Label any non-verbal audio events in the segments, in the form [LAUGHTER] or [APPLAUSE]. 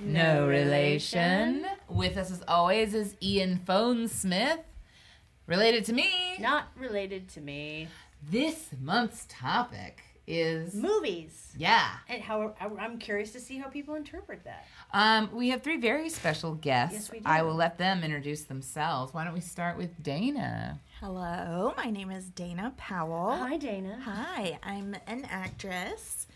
No relation. With us as always is Ian Phone Smith. Related to me. Not related to me. This month's topic is Movies. yeah. And how I'm curious to see how people interpret that. Um, we have three very special guests. Yes, we do. I will let them introduce themselves. Why don't we start with Dana? Hello, my name is Dana Powell. Hi, Dana. Hi, I'm an actress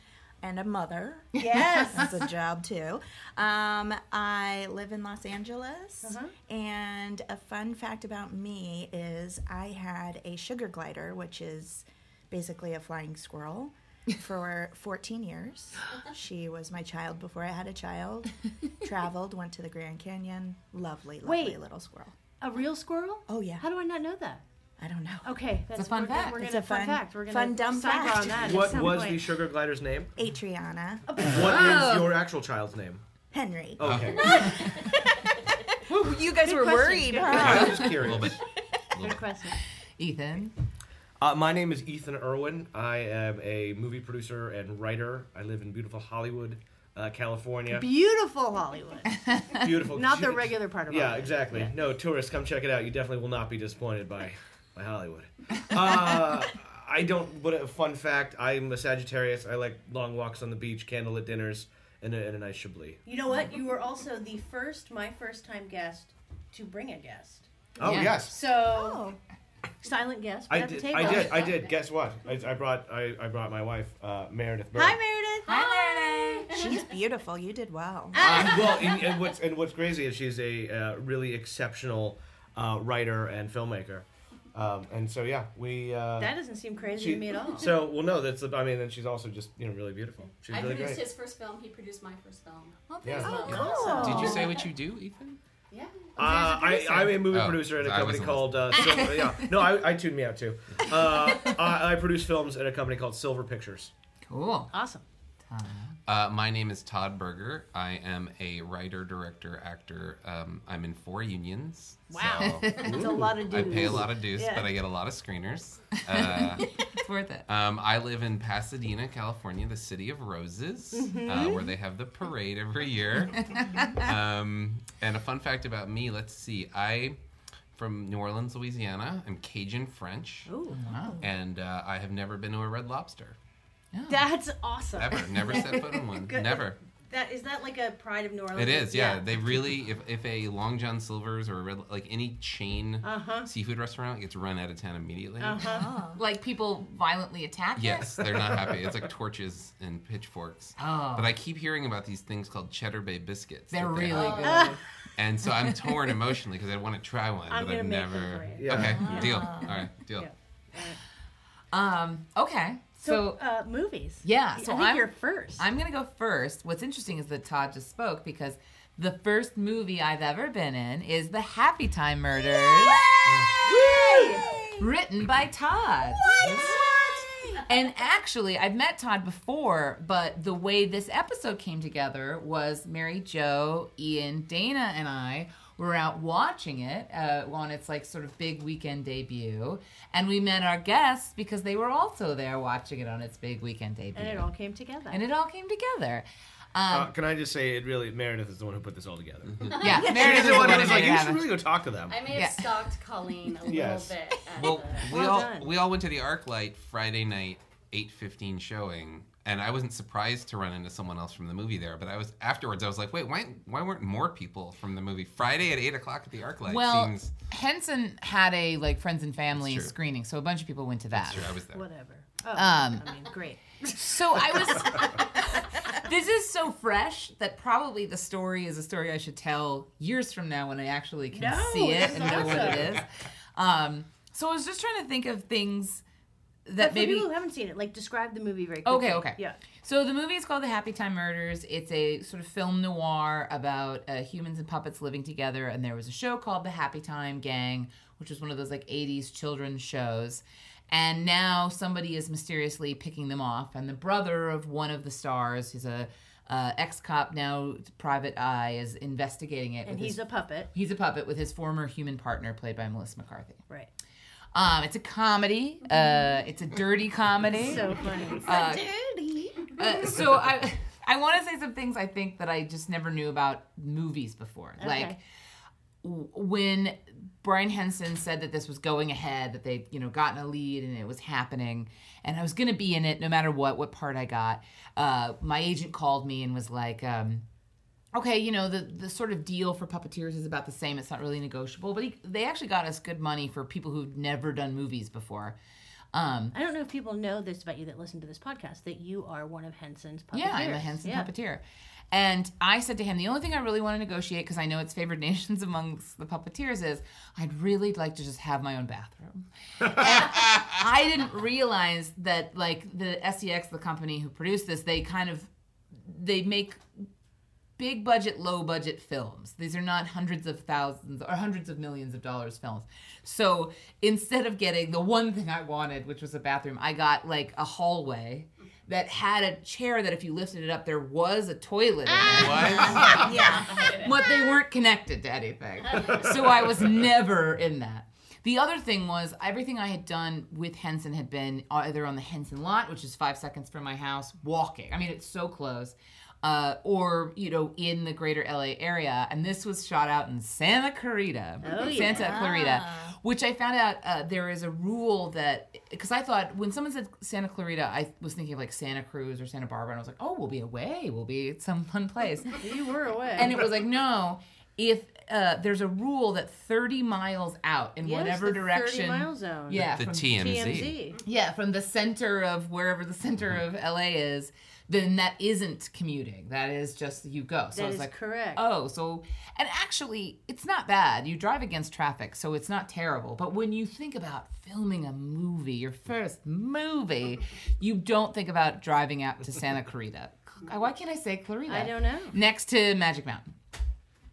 and a mother. Yes. That's a job too. Um, I live in Los Angeles, Uh-huh. and a fun fact about me is I had a sugar glider, which is basically a flying squirrel, [LAUGHS] for 14 years. She was my child before I had a child. [LAUGHS] Traveled, went to the Grand Canyon. Lovely, lovely Wait. little squirrel. A real squirrel? Oh yeah, How do I not know that? I don't know. Okay, that's a fun we're fact. We're It's gonna a fun- fact. We're gonna fun dumb sidebar fact. on that. What was point. the sugar glider's name? Adriana What is your actual child's name? Henry. Okay. [LAUGHS] you guys were question. worried, Good huh? I'm just curious. Good question. Ethan. Uh, my name is Ethan Irwin. I am a movie producer and writer. I live in beautiful Hollywood, uh, California. Beautiful Hollywood. Beautiful. Not [LAUGHS] the regular part of Yeah, Hollywood. exactly. Yeah. Exactly. No, tourists, come check it out. You definitely will not be disappointed by, by Hollywood. Uh, I don't. But a fun fact: I'm a Sagittarius. I like long walks on the beach, candlelit dinners, and a, and a nice chablis. You know what? You were also the first, my first time guest to bring a guest. Oh Yeah. yes. So, Oh, silent guest I at the did, table. I did. I did. [LAUGHS] Guess what? I, I brought. I, I brought my wife, uh, Meredith. Burr. Hi, Meredith. Hi, Meredith. [LAUGHS] she's beautiful. You did well. Uh, well, and, and what's and what's crazy is she's a uh, really exceptional uh, writer and filmmaker, um, and so yeah, we. Uh, That doesn't seem crazy she- to me at all. So well, no, that's. I mean, and she's also just you know really beautiful. She's I really produced great. his first film. He produced my first film. Yeah. Oh, Did you say what you do, Ethan? Yeah. Uh, I, I'm a movie Oh, producer at a company called uh, Silver. Yeah, [LAUGHS] no, I, I tuned me out too. Uh, I, I produce films at a company called Silver Pictures. Cool. Awesome. Uh, my name is Todd Berger. I am a writer, director, actor. Um, I'm in four unions. Wow. so [LAUGHS] It's a lot of dues. I pay a lot of dues, Yeah. but I get a lot of screeners. [LAUGHS] Uh, It's worth it. um, I live in Pasadena, California, the city of roses, Mm-hmm. uh, where they have the parade every year. [LAUGHS] um, and a fun fact about me let's see. I. From New Orleans, Louisiana. I'm Cajun French, Ooh, Wow. and uh, I have never been to a Red Lobster. That's awesome. Ever, never set foot in one. [LAUGHS] Good. Never. That is that like a Pride of New Orleans? It is, yeah. They really, if, if a Long John Silver's or a red, like any chain Uh huh. seafood restaurant gets run out of town immediately. Uh huh. Oh. Like people violently attack it? Yes, they're not happy. It's like torches and pitchforks. Oh. But I keep hearing about these things called Cheddar Bay biscuits. They're that they really have. good. And so I'm torn emotionally because I want to try one, I'm but I've make them never. for you. Yeah. Okay, Ah. deal. All right, deal. Yeah. Um, okay. So, So, uh, movies. yeah, I so think I'm- you're first. I'm gonna go first. What's interesting is that Todd just spoke because the first movie I've ever been in is The Happy Time Murders, written by Todd. What? And actually, I've met Todd before, but the way this episode came together was Mary Jo, Ian, Dana, and I were out watching it uh, on its like sort of big weekend debut, and we met our guests because they were also there watching it on its big weekend debut, and it all came together. and it all came together. Um, Uh, can I just say it really Meredith is the one who put this all together. [LAUGHS] yeah, She's Meredith the is one the who was like, you should happen. really go talk to them. I may have Yeah. stalked Colleen a [LAUGHS] Yes. little bit. Well, the, we Well all done. we all went to the ArcLight Friday night, eight fifteen showing, and I wasn't surprised to run into someone else from the movie there. But I was afterwards. I was like, wait, why why weren't more people from the movie Friday at eight o'clock at the ArcLight? Well, seems Henson had a like friends and family screening, so a bunch of people went to that. sure I was there. Whatever. Oh, Um, I mean, great. So I was. [LAUGHS] this is so fresh that probably the story is a story I should tell years from now when I actually can No, see it and is know what it is. Um, so I was just trying to think of things But that for maybe. people who haven't seen it, like describe the movie very quickly. Okay, okay. Yeah. So the movie is called The Happy Time Murders. It's a sort of film noir about uh, humans and puppets living together. And there was a show called The Happy Time Gang, which was one of those like 80s children's shows. And now somebody is mysteriously picking them off. And the brother of one of the stars, who's a uh, ex-cop now private eye, is investigating it. And he's his, a puppet. he's a puppet with his former human partner, played by Melissa McCarthy. Right. Um, it's a comedy. Uh, it's a dirty comedy. So funny. Uh, Uh, so I I want to say some things I think that I just never knew about movies before. Like w- when Brian Henson said that this was going ahead, that they you know gotten a lead and it was happening, and I was gonna be in it no matter what what part I got. Uh, my agent called me and was like. Um, okay, you know, the, the sort of deal for puppeteers is about the same. It's not really negotiable, but he, they actually got us good money for people who've never done movies before. Um, I don't know if people know this about you that listen to this podcast that you are one of Henson's puppeteers. yeah, I'm a Henson Yeah. puppeteer. And I said to him, the only thing I really want to negotiate, because I know it's favored [LAUGHS] nations amongst the puppeteers, is I'd really like to just have my own bathroom. and [LAUGHS] I didn't realize that, like, the STX, the company who produced this, they kind of, they make big budget, low budget films. These are not hundreds of thousands or hundreds of millions of dollars films. So instead of getting the one thing I wanted, which was a bathroom, I got like a hallway that had a chair that if you lifted it up, there was a toilet in it. What? [LAUGHS] Yeah. [LAUGHS] But they weren't connected to anything. So I was never in that. The other thing was everything I had done with Henson had been either on the Henson lot, which is five seconds from my house, walking. I mean, it's so close. Uh, or you know, in the greater LA area, and this was shot out in Santa Clarita, Oh, Santa yeah. Clarita, which I found out uh, there is a rule that because I thought when someone said Santa Clarita, I was thinking of like Santa Cruz or Santa Barbara, and I was like, oh, we'll be away, we'll be at some fun place. [LAUGHS] You were away. and it was like no. If uh, there's a rule that 30 miles out in Yes, whatever the direction 30 mile zone. yeah The from, TMZ. TMZ. yeah from the center of wherever the center Mm-hmm. of la is then that isn't commuting that is just you go so That it's is like correct. oh so and actually it's not bad you drive against traffic so it's not terrible but when you think about filming a movie your first movie you don't think about driving out to santa [LAUGHS] clarita why can't i say clarita I don't know. next to magic mountain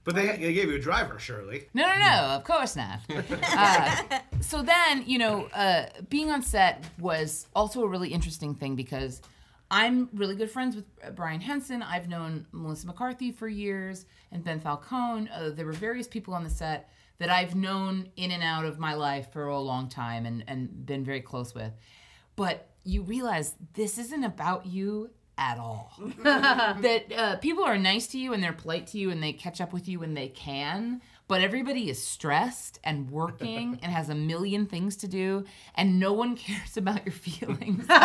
But they, they gave you a driver, surely. no, no, no, of course not. [LAUGHS] Uh, so then, you know, uh, being on set was also a really interesting thing because I'm really good friends with uh, Brian Henson. I've known Melissa McCarthy for years and Ben Falcone. Uh, there were various people on the set that I've known in and out of my life for a long time and, and been very close with. But you realize this isn't about you at all. [LAUGHS] that uh, people are nice to you and they're polite to you and they catch up with you when they can. But everybody is stressed and working and has a million things to do, and no one [LAUGHS] cares about your feelings. [LAUGHS] and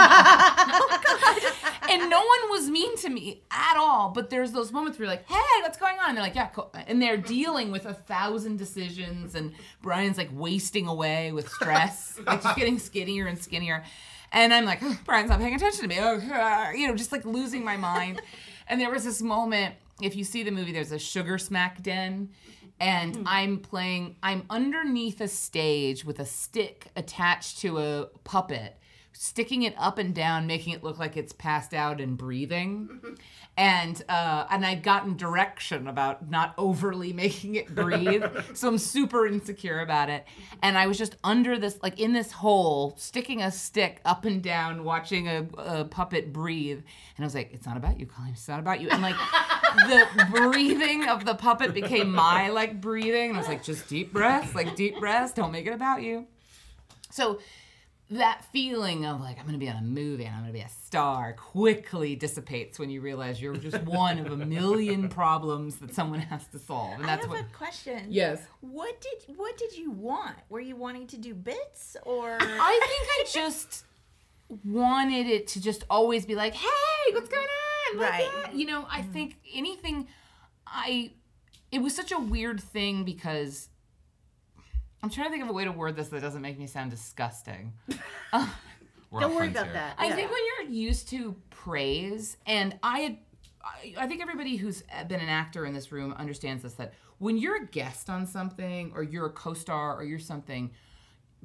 no one was mean to me at all. But there's those moments where you're like, "Hey, what's going on?" And they're like, "Yeah," cool. and they're dealing with a thousand decisions, and Brian's like wasting away with stress, like just getting skinnier and skinnier. And I'm like, oh, Brian's not paying attention to me. Oh, ah," you know, just like losing my mind. [LAUGHS] And there was this moment. If you see the movie, there's a sugar smack den. And I'm playing, I'm underneath a stage with a stick attached to a puppet, sticking it up and down, making it look like it's passed out and breathing. [LAUGHS] And uh, and I'd gotten direction about not overly [LAUGHS] making it breathe, so I'm super insecure about it. And I was just under this, like in this hole, sticking a stick up and down, watching a, a puppet breathe. And I was like, "It's not about you, Colleen. It's not about you." And like the breathing of the puppet became my like breathing, and I was like, "Just deep breaths, like deep breaths. Don't make it about you." So that feeling of like I'm gonna be on a movie and I'm gonna be a star quickly dissipates when you realize you're just [LAUGHS] one of a million problems that someone has to solve, and I that's have what. a question. Yes, What did what did you want? Were you wanting to do bits or I think I just wanted it to just always be like, "Hey, what's going on?" Like, Right. yeah. You know, I mm-hmm. think anything. I. It was such a weird thing because. I'm trying to think of a way to word this that doesn't make me sound disgusting. [LAUGHS] We're Don't worry about here. that. I Yeah. think when you're used to praise, and I had, I, I think everybody who's been an actor in this room understands this that when you're a guest on something, or you're a co-star, or you're something,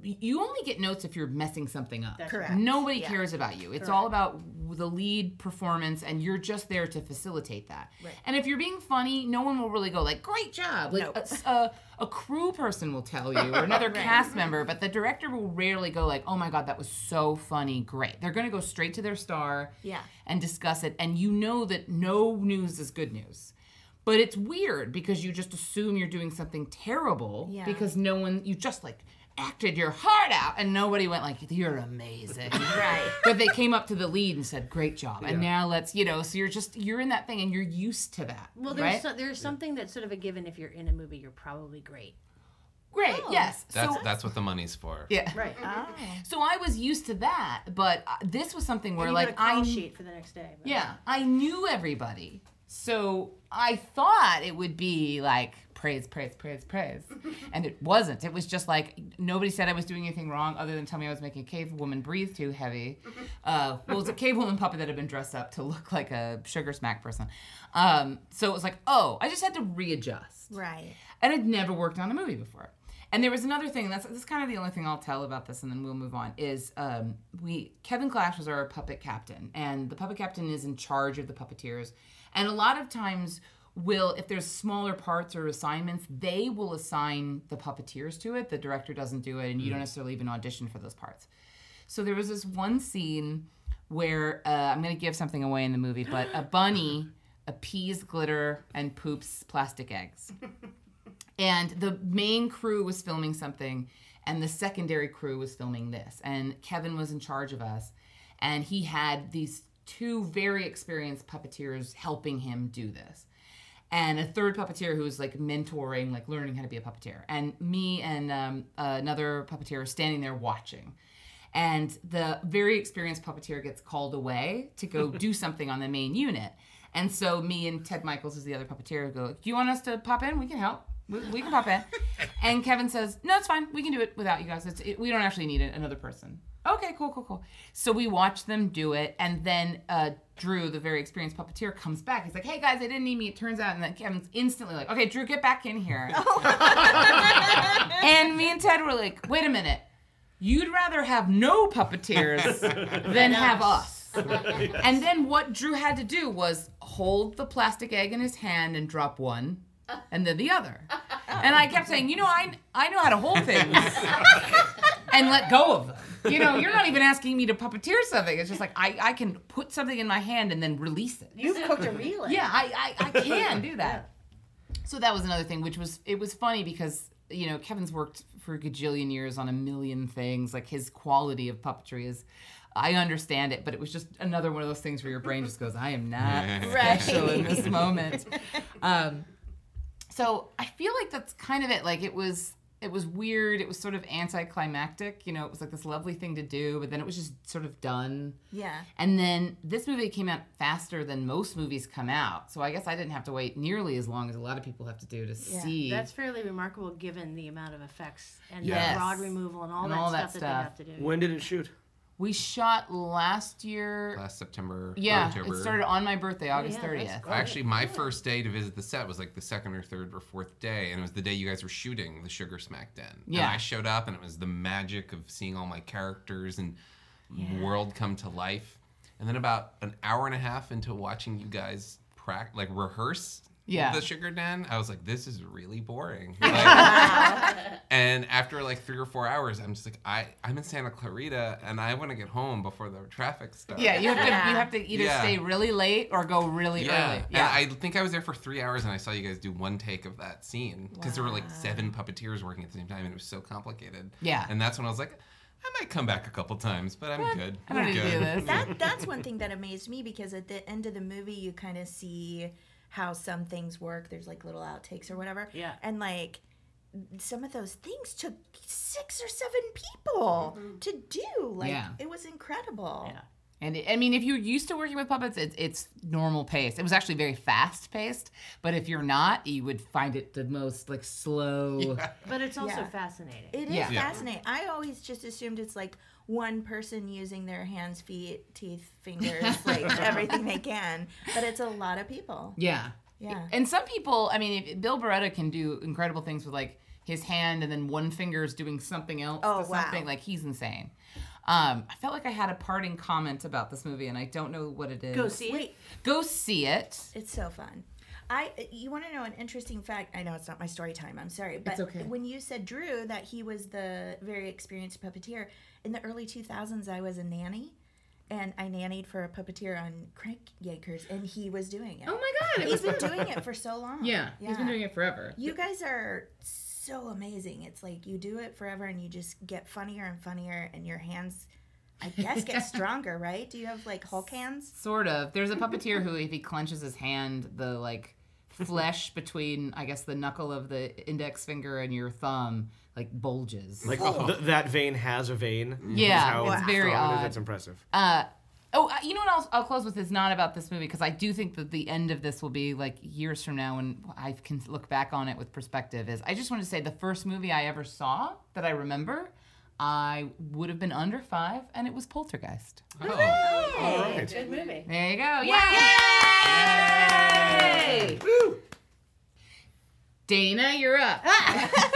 you only get notes if you're messing something up. That's Correct. Nobody Yeah. cares about you. It's all about the lead performance, and you're just there to facilitate that. And if you're being funny, no one will really go like, "Great job!" Like Nope. a, a, a crew person will tell you, or another [LAUGHS] cast member, but the director will rarely go like, "Oh my god, that was so funny, great." They're going to go straight to their star, Yeah. and discuss it. And you know that no news is good news. But it's weird because you just assume you're doing something terrible Yeah. because no one, you just like acted your heart out, and nobody went like, "You're amazing." [LAUGHS] Right. but they came up to the lead and said, "Great job," and now let's, you know, so you're just you're in that thing and you're used to that. Well, there's right? so, there's something that's sort of a given. If you're in a movie, you're probably great. great, yes. That's so that's what the money's for. yeah. Right. [LAUGHS] Oh. So I was used to that, but uh, this was something where and you like a call I sheet for the next day. but- Yeah, I knew everybody. So I thought it would be like praise, praise, praise, praise. [LAUGHS] And it wasn't. It was just like nobody said I was doing anything wrong other than tell me I was making a cave woman breathe too heavy. [LAUGHS] Uh, well, it was a cave woman puppet that had been dressed up to look like a sugar smack person. Um, so it was like, oh, I just had to readjust Right. and I'd never worked on a movie before. And there was another thing. That's this kind of the only thing I'll tell about this, and then we'll move on. Is um, we Kevin Clash was our puppet captain, and the puppet captain is in charge of the puppeteers. And a lot of times, will if there's smaller parts or assignments, they will assign the puppeteers to it. The director doesn't do it, and you don't necessarily even audition for those parts. So there was this one scene where uh, I'm going to give something away in the movie, but a bunny [GASPS] appease glitter and poops plastic eggs. [LAUGHS] And the main crew was filming something, and the secondary crew was filming this. And Kevin was in charge of us, and he had these two very experienced puppeteers helping him do this. And a third puppeteer who was like mentoring, like learning how to be a puppeteer. And me and um, another puppeteer are standing there watching. And the very experienced puppeteer gets called away to go [LAUGHS] do something on the main unit. And so me and Ted Michaels is the other puppeteer go, Do you want us to pop in? We can help. We, we can pop in. [LAUGHS] And Kevin says, No, it's fine. We can do it without you guys. It's, it, we don't actually need another person. Okay, cool, cool, cool. So we watch them do it. And then uh, Drew, the very experienced puppeteer, comes back. He's like, Hey guys, they didn't need me. It turns out. And then Kevin's instantly like, Okay, Drew, get back in here. [LAUGHS] [LAUGHS] and me and Ted were like, Wait a minute. You'd rather have no puppeteers [LAUGHS] than have us. and then what Drew had to do was hold the plastic egg in his hand and drop one and then the other. And I kept saying, you know, I I know how to hold things and let go of them. You know, you're not even asking me to puppeteer something. It's just like I, I can put something in my hand and then release it. You've cooked a relay. Yeah, I, I, I [LAUGHS] can do that. So that was another thing, which was it was funny because you know Kevin's worked for a gajillion years on a million things. Like his quality of puppetry is, I understand it, but it was just another one of those things where your brain just goes, I am not [LAUGHS] Right. special in this moment. Um, so I feel like that's kind of it. Like it was. It was weird. It was sort of anticlimactic. You know, it was like this lovely thing to do, but then it was just sort of done. Yeah. And then this movie came out faster than most movies come out. So I guess I didn't have to wait nearly as long as a lot of people have to do to Yeah, see. That's fairly remarkable given the amount of effects and Yes. the rod removal and all And that all stuff that that, they have to do. When did it shoot? We shot last year. Last September, yeah, October. it started on my birthday, oh, August yeah, that's 30th. Actually, my first day to visit the set was like the second or third or fourth day, and it was the day you guys were shooting the Sugar Smack Den. Yeah. And I showed up, and it was the magic of seeing all my characters and world come to life. And then about an hour and a half into watching you guys prac like rehearse Yeah. the Sugar Den, I was like, this is really boring. [LAUGHS] Like- and after like three or four hours, I'm just like, I I'm in Santa Clarita, and I want to get home before the traffic starts. Yeah, you have to Yeah. you have to either Yeah. stay really late or go really Yeah. early. And Yeah. I think I was there for three hours and I saw you guys do one take of that scene because there were like seven puppeteers working at the same time and it was so complicated. Yeah. And that's when I was like, I might come back a couple times, but I'm good. I don't I'm need good. do this. That that's one thing that amazed me because at the end of the movie you kind of see how some things work. There's like little outtakes or whatever. Yeah. And like some of those things took six or seven people mm-hmm. to do. Like Yeah. it was incredible. Yeah. And it, I mean, if you're used to working with puppets, it's, it's normal pace. It was actually very fast paced, but if you're not, you would find it the most like slow. But it's also Yeah. fascinating. It is Yeah. Yeah. fascinating. I always just assumed it's like one person using their hands, feet, teeth, fingers, [LAUGHS] like everything they can. But it's a lot of people. Yeah. Yeah. And some people, I mean, Bill Barretta can do incredible things with like his hand and then one finger is doing something else Oh, to something. wow. Like he's insane. Um, I felt like I had a parting comment about this movie and I don't know what it is. Go see it. Wait, Go see it. It's so fun. I you want to know an interesting fact? I know it's not my story time. I'm sorry, but okay. when you said Drew that he was the very experienced puppeteer in the early 2000s, I was a nanny, and I nannied for a puppeteer on Crank Yankers, and he was doing it. Oh my god! He's been doing it for so long. Yeah, he's been doing it forever. You guys are so amazing. It's like you do it forever and you just get funnier and funnier and your hands I guess get [LAUGHS] stronger, right? Do you have like Hulk hands? Sort of. There's a puppeteer who, if he clenches his hand, the like flesh between, I guess, the knuckle of the index finger and your thumb like bulges. Like th- that vein has a vein. Yeah, is how it's very strong it is. odd. That's impressive. Uh, oh, you know what? I'll, I'll close with is not about this movie because I do think that the end of this will be like years from now when I can look back on it with perspective. Is I just want to say the first movie I ever saw that I remember, I would have been under five, and it was Poltergeist. Oh. All right. Good movie. There you go. Yay! Woo! Dana, you're up. [LAUGHS]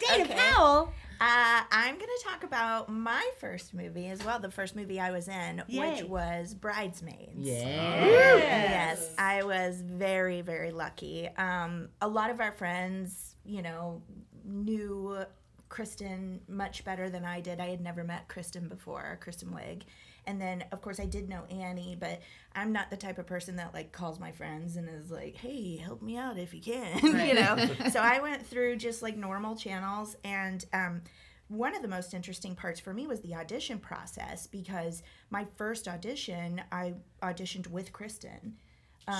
Dana Powell. Uh, I'm going to talk about my first movie as well, the first movie I was in, Yay. which was Bridesmaids. Yeah. Yes, I was very, very lucky. Um, a lot of our friends, you know, knew Kristen much better than I did. I had never met Kristen before, Kristen Wiig. And then, of course, I did know Annie, but I'm not the type of person that like calls my friends and is like, "Hey, help me out if you can," [LAUGHS] you know. [LAUGHS] so I went through just like normal channels, and um, one of the most interesting parts for me was the audition process because my first audition, I auditioned with Kristen.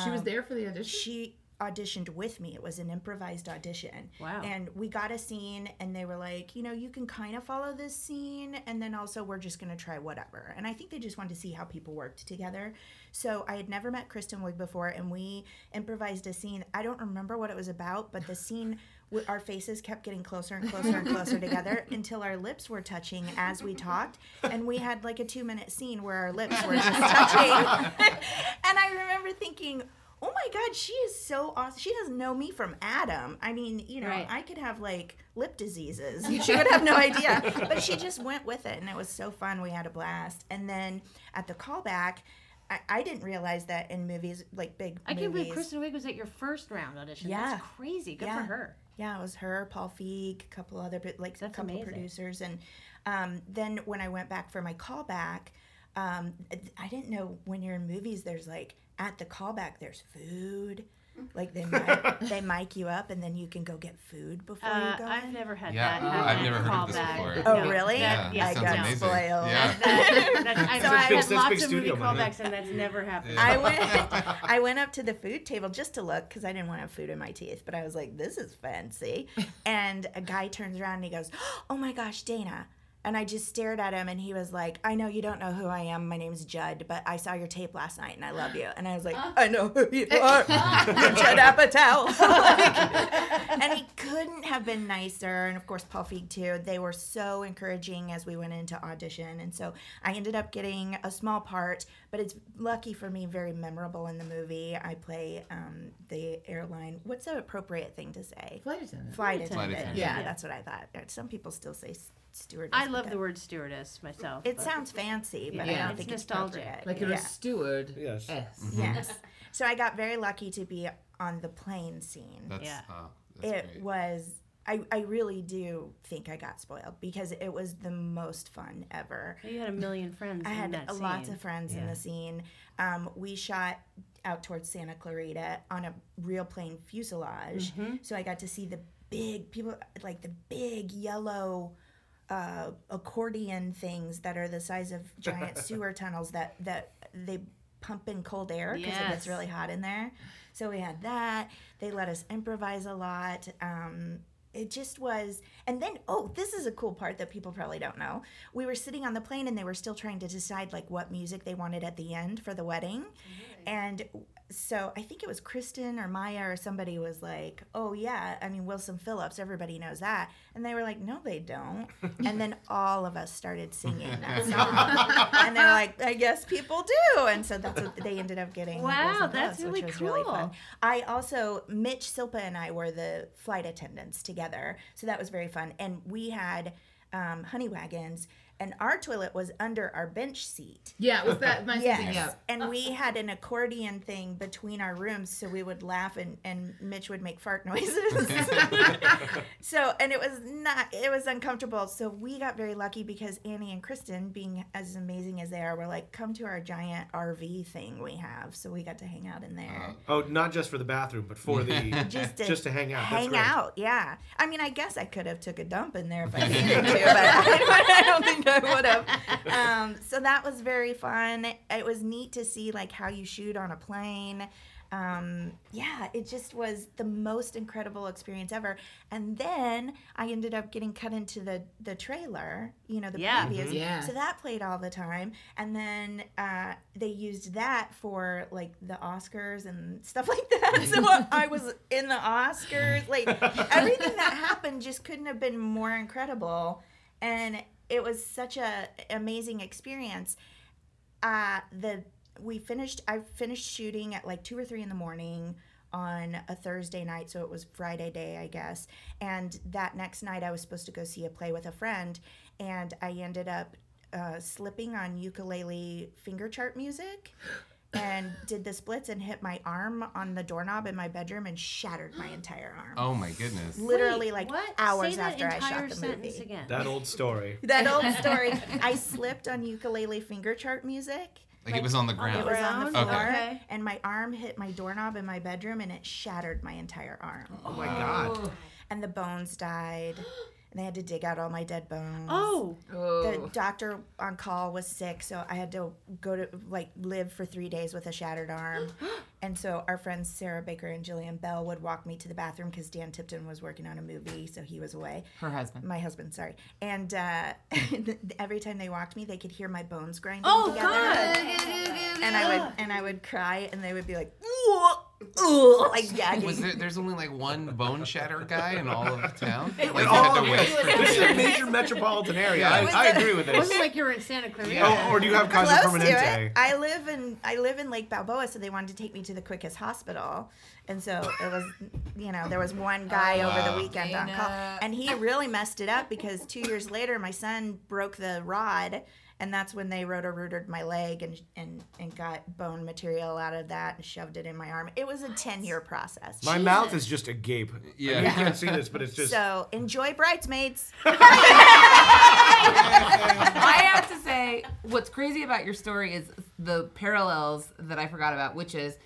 She was there for the audition. She auditioned with me. It was an improvised audition. Wow. And we got a scene, and they were like, you know, you can kind of follow this scene, and then also we're just going to try whatever. And I think they just wanted to see how people worked together. So I had never met Kristen Wiig before, and we improvised a scene. I don't remember what it was about, but the scene. [LAUGHS] Our faces kept getting closer and closer and closer together [LAUGHS] until our lips were touching as we talked, and we had like a two-minute scene where our lips were just [LAUGHS] touching. and I remember thinking, oh my god she is so awesome she doesn't know me from adam i mean you know Right. i could have like lip diseases [LAUGHS] she would have no idea but she just went with it and it was so fun we had a blast and then at the callback i, I didn't realize that in movies like big I can't believe Kristen Wiig was at your first round audition. Yeah. That's crazy. Good Yeah. for her. yeah, it was her, Paul Feig, a couple other but like a couple amazing. producers, and um, then when I went back for my callback, um, I didn't know when you're in movies, there's like at the callback, there's food. Like they mic, [LAUGHS] they mic you up, and then you can go get food before Uh, you go I've in. never had Yeah, that. I've never heard of this before. Oh, No. really? Yeah, yeah, that sounds got amazing. spoiled. Yeah. That, that, I've So I- had lots of movie callbacks, and that's never happened. I [LAUGHS] went I went up to the food table just to look because I didn't want to have food in my teeth, but I was like, this is fancy. [LAUGHS] and a guy turns around and he goes, Oh my gosh, Dana. And I just stared at him and he was like, I know you don't know who I am. My name's Judd, but I saw your tape last night and I love you. And I was like, I know who you [LAUGHS] are. Judd [LAUGHS] Apatow. [LAUGHS] Like, and he couldn't have been nicer. And of course, Paul Feig too. They were so encouraging as we went into audition. And so I ended up getting a small part, but it's lucky for me, very memorable in the movie. I play um, the airline. What's the appropriate thing to say? Flight attendant. Flight attendant. attendant. attendant. Yeah, Yeah. that's what I thought. Some people still say s- stewardess. I love the word stewardess myself. It but- sounds fancy, but Yeah. I don't It's think it's nostalgic. Like you're yeah. a steward. Yes. S. Yes. So I got very lucky to be on the plane scene. That's, Yeah. that's it great. was I, I really do think I got spoiled because it was the most fun ever. You had a million friends. I in had that lots scene. of friends in the scene. Um, we shot out towards Santa Clarita on a real plane fuselage, Mm-hmm. so I got to see the big people like the big yellow uh, accordion things that are the size of giant [LAUGHS] sewer tunnels that that they pump in cold air because it gets really hot in there. So we had that. They let us improvise a lot. Um, it just was and then oh this is a cool part that people probably don't know we were sitting on the plane and they were still trying to decide like what music they wanted at the end for the wedding and so i think it was kristen or maya or somebody was like oh yeah i mean wilson phillips everybody knows that. And they were like no they don't. [LAUGHS] And then all of us started singing that [LAUGHS] song. And they're like i guess people do. And so that's what they ended up getting Wow, Wilson that's Phillips, really which was really fun. cool. I also Mitch Silpa and I were the flight attendants together, so that was very fun. And we had um, honey wagons, and our toilet was under our bench seat. Yeah, it was that my Yes. thinking. Yeah. And we had an accordion thing between our rooms so we would laugh and, and Mitch would make fart [LAUGHS] noises. [LAUGHS] so and it was not it was uncomfortable. So we got very lucky because Annie and Kristen, being as amazing as they are, were like, come to our giant RV thing we have. So we got to hang out in there. Uh-huh. Oh, not just for the bathroom, but for the [LAUGHS] just to, just to hang out. Hang out, yeah. I mean, I guess I could have took a dump in there if I needed to, but I, I don't think [LAUGHS] I would have. [LAUGHS] Um, so that was very fun. It was neat to see like how you shoot on a plane. Um, yeah, it just was the most incredible experience ever. And then I ended up getting cut into the the trailer, you know, the Yeah. previews. Yeah. So that played all the time, and then uh, they used that for like the Oscars and stuff [LAUGHS] like that. So I was in the Oscars. Like everything that happened just couldn't have been more incredible, and it was such a amazing experience. Uh, the we finished. I finished shooting at like two or three in the morning on a Thursday night, so it was Friday day, I guess. And that next night, I was supposed to go see a play with a friend, and I ended up uh, slipping on ukulele finger chart music. [GASPS] [GASPS] [GASPS] And did the splits and hit my arm on the doorknob in my bedroom and shattered my [GASPS] entire arm. Oh my goodness. Literally, Wait, like what? hours Say after I shot the movie. again. That old story. [LAUGHS] That old story. [LAUGHS] I slipped on ukulele finger chart music. Like, it was on the ground. It was on the floor, Okay. and my arm hit my doorknob in my bedroom, and it shattered my entire arm. Oh my god. Oh. And the bones died, [GASPS] [GASPS] and they had to dig out all my dead bones. Oh, The doctor on call was sick, so I had to go to like live for three days with a shattered arm. [GASPS] and so our friends Sarah Baker and Jillian Bell would walk me to the bathroom because Dan Tipton was working on a movie, so he was away. Her husband. My husband, sorry. And uh, [LAUGHS] every time they walked me, they could hear my bones grinding oh together. God! And I would and I would cry, and they would be like, "Ugh, ugh," like gagging. Was there, there's only like one bone shatter guy in all of the town? Like, you all had of to wait for This is a major metropolitan area. Yeah. I, I agree with It this. wasn't like you were in Santa Clarita. Yeah. Oh, or do you have Kaiser close to Permanente? it. I live in I live in Lake Balboa, so they wanted to take me to the quickest hospital, and so it was, you know, there was one [LAUGHS] oh, guy over wow. the weekend on call, Dana. and he really messed it up because two years later, my son broke the rod. And that's when they roto-rooted my leg and, and and got bone material out of that and shoved it in my arm. It was a ten-year process. My mouth is just agape. Yeah. You can't see this, but it's just. So enjoy bridesmaids. [LAUGHS] I have to say, what's crazy about your story is the parallels that I forgot about, which is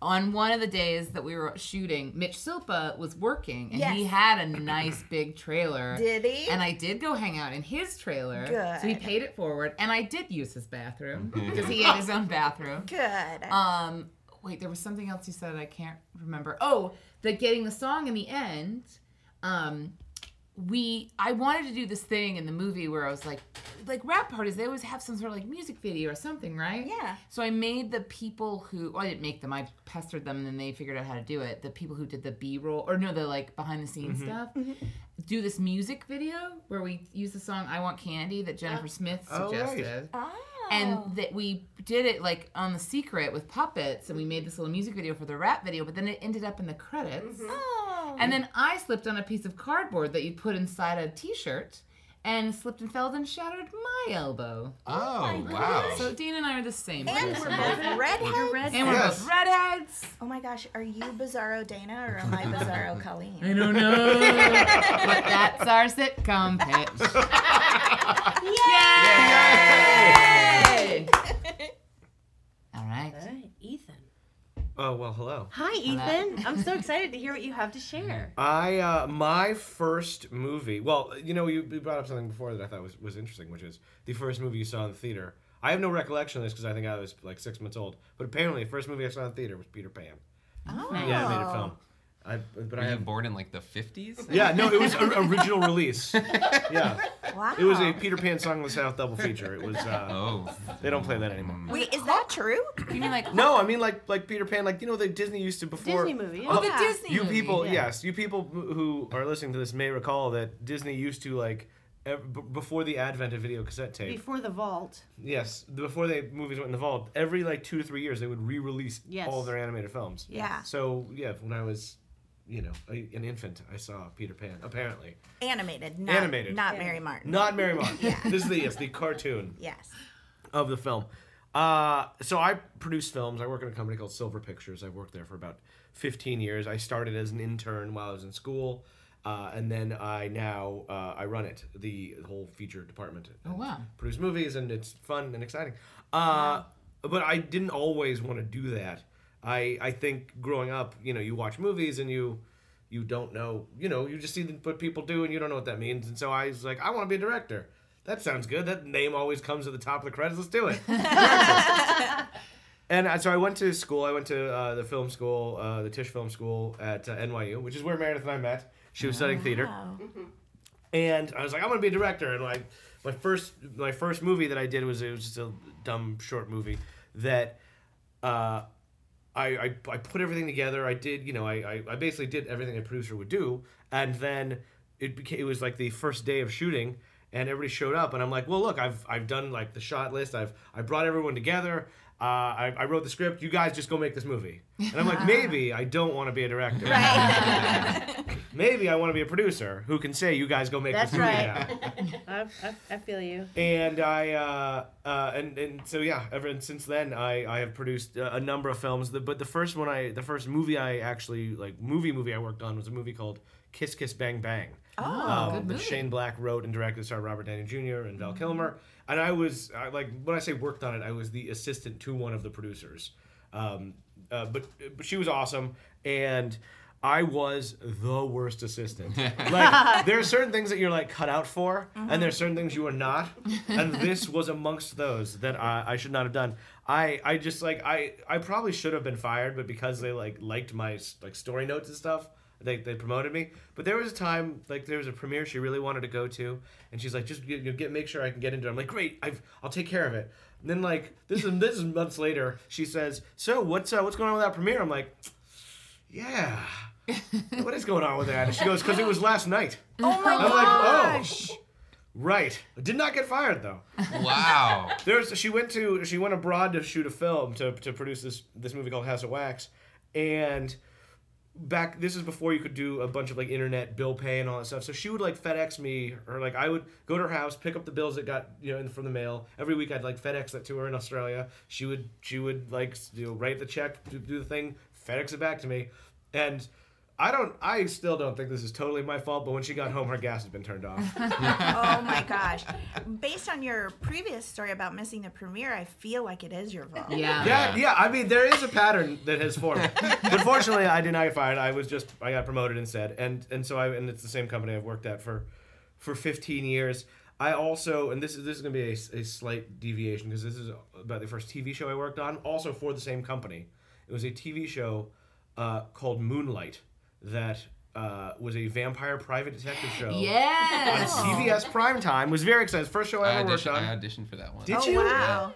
on one of the days that we were shooting, Mitch Silpa was working and he had a nice big trailer. Did he? And I did go hang out in his trailer. Good. So he paid it forward. And I did use his bathroom because he had his own bathroom. [LAUGHS] Good. Um, wait, there was something else you said I can't remember. Oh, the getting the song in the end. Um, we I wanted to do this thing in the movie where I was like, like wrap parties. They always have some sort of like music video or something, right? Yeah. So I made the people who well, I didn't make them. I pestered them, and then they figured out how to do it. The people who did the B roll or no, the like behind the scenes mm-hmm. stuff. Mm-hmm. Do this music video where we use the song "I Want Candy" that Jennifer oh. Smith Oh, right. suggested oh. And oh. that we did it like on the secret with puppets and we made this little music video for the wrap video but then it ended up in the credits. Mm-hmm. Oh. and then i slipped on a piece of cardboard that you put inside a t-shirt and slipped and fell and shattered my elbow Oh, oh wow. so dana and i are the same And we're both redheads. red. and we're Yes. both redheads Oh my gosh, are you Bizarro Dana or am I Bizarro [LAUGHS] Colleen? i don't know [LAUGHS] but that's our sitcom pitch [LAUGHS] Yay! all right All right, Ethan. Oh well, hello. Hi, Ethan. I'm so [LAUGHS] excited to hear what you have to share. I uh, my first movie. Well, you know, you you brought up something before that I thought was, was interesting, which is the first movie you saw in the theater. I have no recollection of this because I think I was like six months old. But apparently, the first movie I saw in the theater was Peter Pan, Oh. the animated film. I but Were I you have. born in like the 50s? Yeah, no, it was a, original release. [LAUGHS] Yeah, Wow. it was a Peter Pan Song of the South double feature. It was. Uh, Oh. They don't play that anymore. Wait, is that true? you mean like No, I mean like like Peter Pan, like you know the Disney used to before. Disney movie. oh Yeah. the disney You movie, people, yeah. yes, you people who are listening to this may recall that Disney used to like before the advent of video cassette tape. Before the vault. Yes, before they movies went in the vault, every like two to three years they would re-release Yes. all their animated films. Yeah. So yeah, when I was you know a, an infant, I saw Peter Pan. Apparently, Animated, not, Animated. not Mary Martin. not Mary Martin. [LAUGHS] yeah. This is the yes, the cartoon Yes. of the film. Uh, so I produce films. I work in a company called Silver Pictures. I've worked there for about 15 years. I started as an intern while I was in school, uh, and then I now uh, I run it, the whole feature department. Oh, wow. Produce movies, and it's fun and exciting. Uh, But I didn't always want to do that. I I think growing up, you know, you watch movies and you you don't know, you know, you just see what people do and you don't know what that means. And so I was like, I want to be a director. That sounds good. That name always comes at the top of the credits. Let's do it. [LAUGHS] [LAUGHS] and so I went to school. I went to uh, the film school, uh, the Tisch Film School at uh, NYU, which is where Meredith and I met. She was studying theater Wow. [LAUGHS] and I was like, I'm gonna be a director. And like my first my first movie that I did was it was just a dumb short movie that uh, I, I I put everything together. I did you know I, I, I basically did everything a producer would do, and then it became it was like the first day of shooting. And everybody showed up, and I'm like, "Well, look, I've I've done like the shot list. I've I brought everyone together. Uh, I, I wrote the script. You guys just go make this movie." And I'm like, [LAUGHS] "Maybe I don't want to be a director. [LAUGHS] [LAUGHS] Maybe I want to be a producer who can say, "You guys go make That's this movie right. now." [LAUGHS] I, I, I feel you. and I uh, uh, and and so yeah, ever since then I, I have produced a, a number of films. The, but the first one I the first movie I actually like movie movie I worked on was a movie called Kiss Kiss Bang Bang. Oh, um, good that movie. Shane Black wrote and directed, starred Robert Downey Jr. and Val Kilmer. And I was I, like when I say worked on it, I was the assistant to one of the producers. Um, uh, but but she was awesome, and I was the worst assistant. [LAUGHS] like there are certain things that you're like cut out for, and there are certain things you are not, and this was amongst those that I, I should not have done. I I just like I I probably should have been fired, but because they like liked my like story notes and stuff, they, they promoted me. But there was a time, like there was a premiere she really wanted to go to, and she's like, just get, you know, get make sure I can get into it. I'm like, great, I've, I'll take care of it. And then like this is this is months later, she says, so what's uh, what's going on with that premiere? I'm like, yeah, [LAUGHS] what is going on with that? And she goes, because it was last night. [LAUGHS] Oh my I'm like, oh, gosh. oh, right. Did not get fired though. Wow. [LAUGHS] There's she went to she went abroad to shoot a film to, to produce this this movie called House of Wax, and back this is before you could do a bunch of like internet bill pay and all that stuff. So she would like FedEx me or like I would go to her house, pick up the bills that got you know in from the mail every week. I'd like FedEx that to her in Australia. She would she would like you know write the check, do, do the thing, FedEx it back to me, and. I don't. I still don't think this is totally my fault. But when she got home, her gas had been turned off. [LAUGHS] oh my gosh. Based on your previous story about missing the premiere, I feel like it is your fault. Yeah. Yeah, yeah. I mean, there is a pattern that has formed. [LAUGHS] but fortunately, I did not get fired. I was just I got promoted instead, and and so I and it's the same company I've worked at for for 15 years. I also and this is this is gonna be a, a slight deviation because this is about the first TV show I worked on. Also for the same company, it was a TV show uh, called Moonlight that uh, was a vampire private detective show. Yeah. [GASPS] On Yes. CBS primetime was very excited. First show I I ever worked auditioned, on. I auditioned for that one. Did Oh, you? wow.